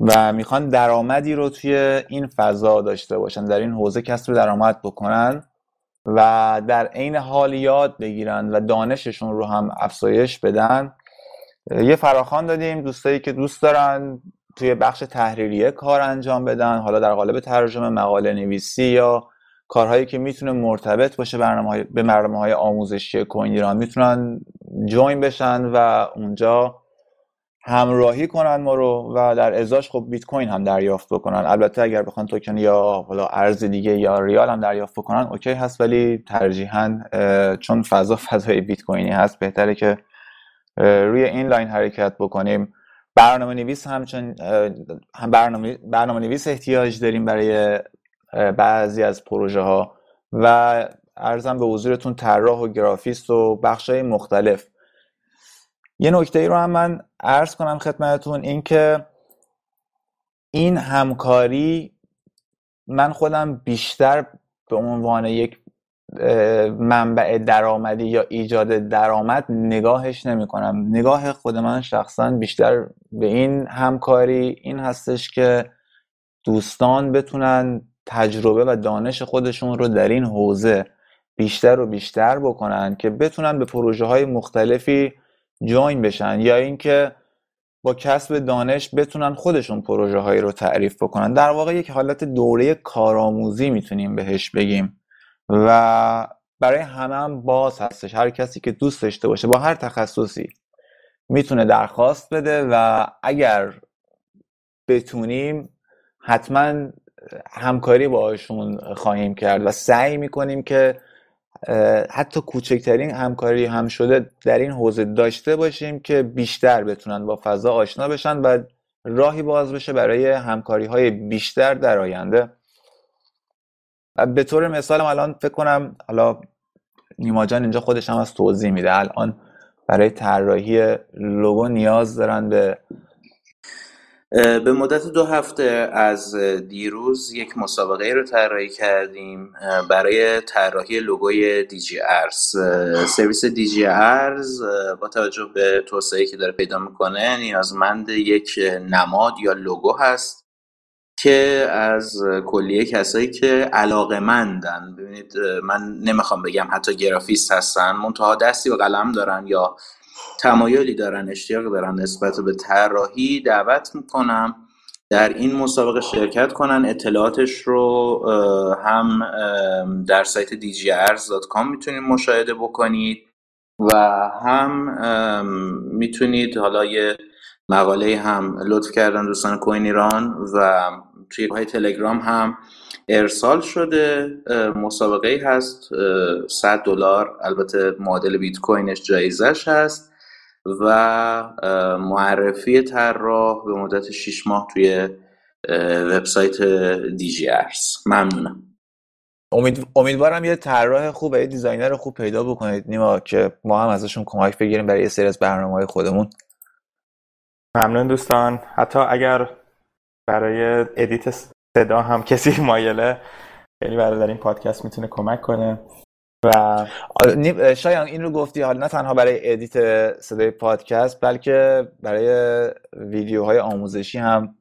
و می‌خوان درآمدی رو توی این فضا داشته باشن در این حوزه کسب درآمد بکنن و در عین حال یاد بگیرن و دانششون رو هم افزایش بدن. یه فراخوان دادیم دوستایی که دوست دارن توی بخش تحریریه کار انجام بدن. حالا در قالب ترجمه مقاله نویسی یا کارهایی که می‌تونه مرتبط باشه برنامه به برنامه های آموزشی کوین ایران می‌تونن join بشن و اونجا همراهی کنن ما رو و در ازاش خب بیت کوین هم دریافت بکنن. البته اگر بخوان توکن یا حالا ارز دیگه یا ریال هم دریافت بکنن okay هست ولی ترجیحاً چون فضا فضای بیت کوینی هست بهتره که روی این line حرکت بکنیم. برنامه نویس همچنین هم برنامه, برنامه نویس احتیاج داریم برای بعضی از پروژه ها و عرضم به حضورتون طراح و گرافیست و بخش های مختلف. یه نکته ای رو هم من عرض کنم خدمتتون این که این همکاری من خودم بیشتر به عنوان یک منبع درآمدی یا ایجاد درآمد نگاهش نمی کنم نگاه خود من شخصا بیشتر به این همکاری این هستش که دوستان بتونن تجربه و دانش خودشون رو در این حوزه بیشتر و بیشتر بکنن که بتونن به پروژه های مختلفی جوین بشن یا اینکه با کسب دانش بتونن خودشون پروژه هایی رو تعریف بکنن. در واقع یک حالت دوره کارآموزی می‌تونیم بهش بگیم. و برای همه هم باز هستش. هر کسی که دوست داشته باشه با هر تخصصی می‌تونه درخواست بده و اگر بتونیم حتما همکاری باشون خواهیم کرد و سعی می‌کنیم که حتی کوچکترین همکاری هم شده در این حوزه داشته باشیم که بیشتر بتونن با فضا آشنا بشن و راهی باز بشه برای همکاری های بیشتر در آینده. به طور مثال الان فکر کنم حالا نیما جان اینجا خودش هم از توضیح میده الان برای طراحی لوگو نیاز دارن به به مدت دو هفته از دیروز یک مسابقه رو طراحی کردیم برای طراحی لوگوی دیجی ارز. سرویس دیجی ارز با توجه به توسعه که داره پیدا می‌کنه نیازمند یک نماد یا لوگو هست. که از کلیه کسایی که علاقه مندن ببینید من نمی‌خوام بگم حتی گرافیست هستن منتها دستی و قلم دارن یا تمایلی دارن اشتیاق دارن نسبت به طراحی دعوت می‌کنم در این مسابقه شرکت کنن. اطلاعاتش رو هم در سایت dgrz.com می‌تونید مشاهده بکنید و هم می‌تونید حالا یه مقاله هم لطف کردن دوستان کوین ایران و توی های تلگرام هم ارسال شده مسابقه هست 100 دلار البته معادل بیت کوینش جایزش هست و معرفی طراح به مدت 6 ماه توی وبسایت دیجی ارز ممنونم. امید... امیدوارم یه طراح خوب و یه designer خوب پیدا بکنید نیما که ما هم ازشون کمک بگیریم برای یه سری از برنامه های خودمون. ممنون دوستان. حتی اگر برای edit صدا هم کسی مایله. خیلی برای در این پادکست می‌تونه کمک کنه. و شایان این رو گفتی حالا نه تنها برای edit صدای پادکست بلکه برای ویدیوهای آموزشی هم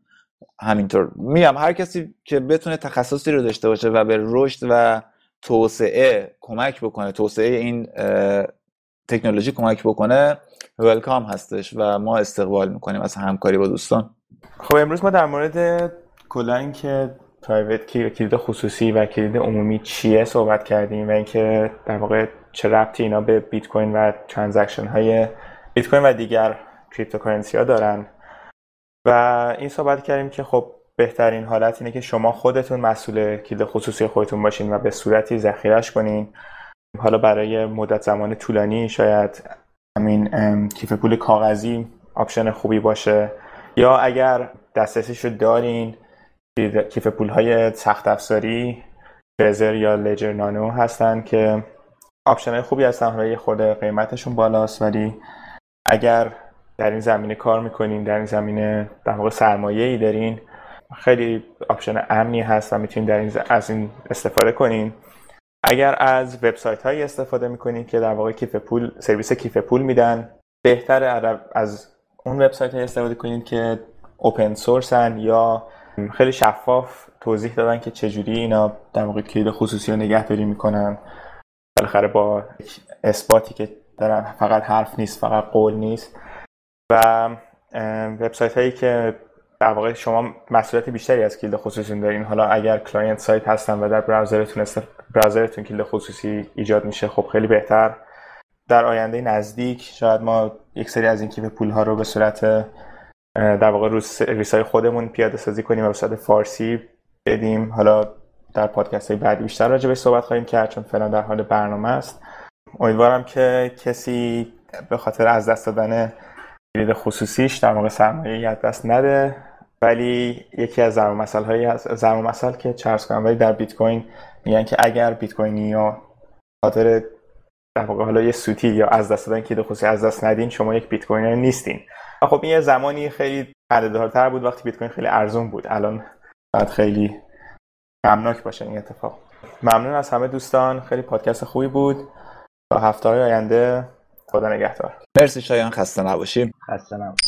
همینطور. میگم هر کسی که بتونه تخصصی رو داشته باشه و به رشد و توسعه کمک بکنه توسعه این تکنولوژی کمک بکنه welcome هستش و ما استقبال می‌کنیم از همکاری با دوستان. خب امروز ما در مورد کلا اینکه private key کلید خصوصی و کلید عمومی چیه صحبت کردیم و اینکه در واقع چه ربطی اینا به بیت کوین و transaction های بیت کوین و دیگر cryptocurrency ها دارن. و این صحبت کردیم که خب بهترین حالت اینه که شما خودتون مسئول کلید خصوصی خودتون باشین و به صورتی ذخیرش کنین. حالا برای مدت زمان طولانی شاید همین کیف پول کاغذی option خوبی باشه. یا اگر دسترسیش رو دارین کیف پول های سخت افزاری Trezor یا Ledger Nano هستن که option های خوبی هستن حالا یه خورده قیمتشون بالاست ولی اگر در این زمینه کار می‌کنین در این زمینه در واقع سرمایه ای دارین خیلی option امنی هست و می‌تونین در این از این استفاده کنین. اگر از وبسایت هایی استفاده می‌کنین که در واقع کیف پول سرویس کیف پول میدن بهتره از اون وبسایت های استفاده کنین که open source ن یا خیلی شفاف توضیح دادن که چجوری اینا در واقع کلید خصوصی رو نگهداری می‌کنن. بالاخره با اثباتی که دارن فقط حرف نیست فقط قول نیست. و وبسایت هایی که در واقع شما مسئولیت بیشتری از کلید خصوصی دارین. حالا اگر client side هستن و در browser تون. براوزرتون کلید خصوصی ایجاد میشه خب خیلی بهتر. در آینده نزدیک شاید ما یک سری از این کیف پول ها رو به صورت در واقع رو سرویس های خودمون پیاده سازی کنیم و به صورت فارسی بدیم. حالا در پادکست های بعدی بیشتر راجع به صحبت خواهیم کرد چون فعلا در حال برنامه است. امیدوارم که کسی به خاطر از دست دادن کلید خصوصیش در واقع سرمایه یاد دست نده. ولی یکی از ضرب مسائل هایی هست ضرب مسائل که چرس کنم ولی در بیت کوین میگن که اگر بیت کوینی یا خاطر در واقع حالا یه سوتی یا از دست دادن کلید خصوصی از دست ندین شما یک بیت کوینر نیستین. خب این یه زمانی خیلی خنده‌دارتر بود وقتی بیت کوین خیلی ارزون بود. الان بعد خیلی غمناک باشه این اتفاق. ممنون از همه دوستان. خیلی پادکست خوبی بود. تا هفته های آینده خدا نگهدار. مرسی شایان خسته نباشیم. خسته نباشید.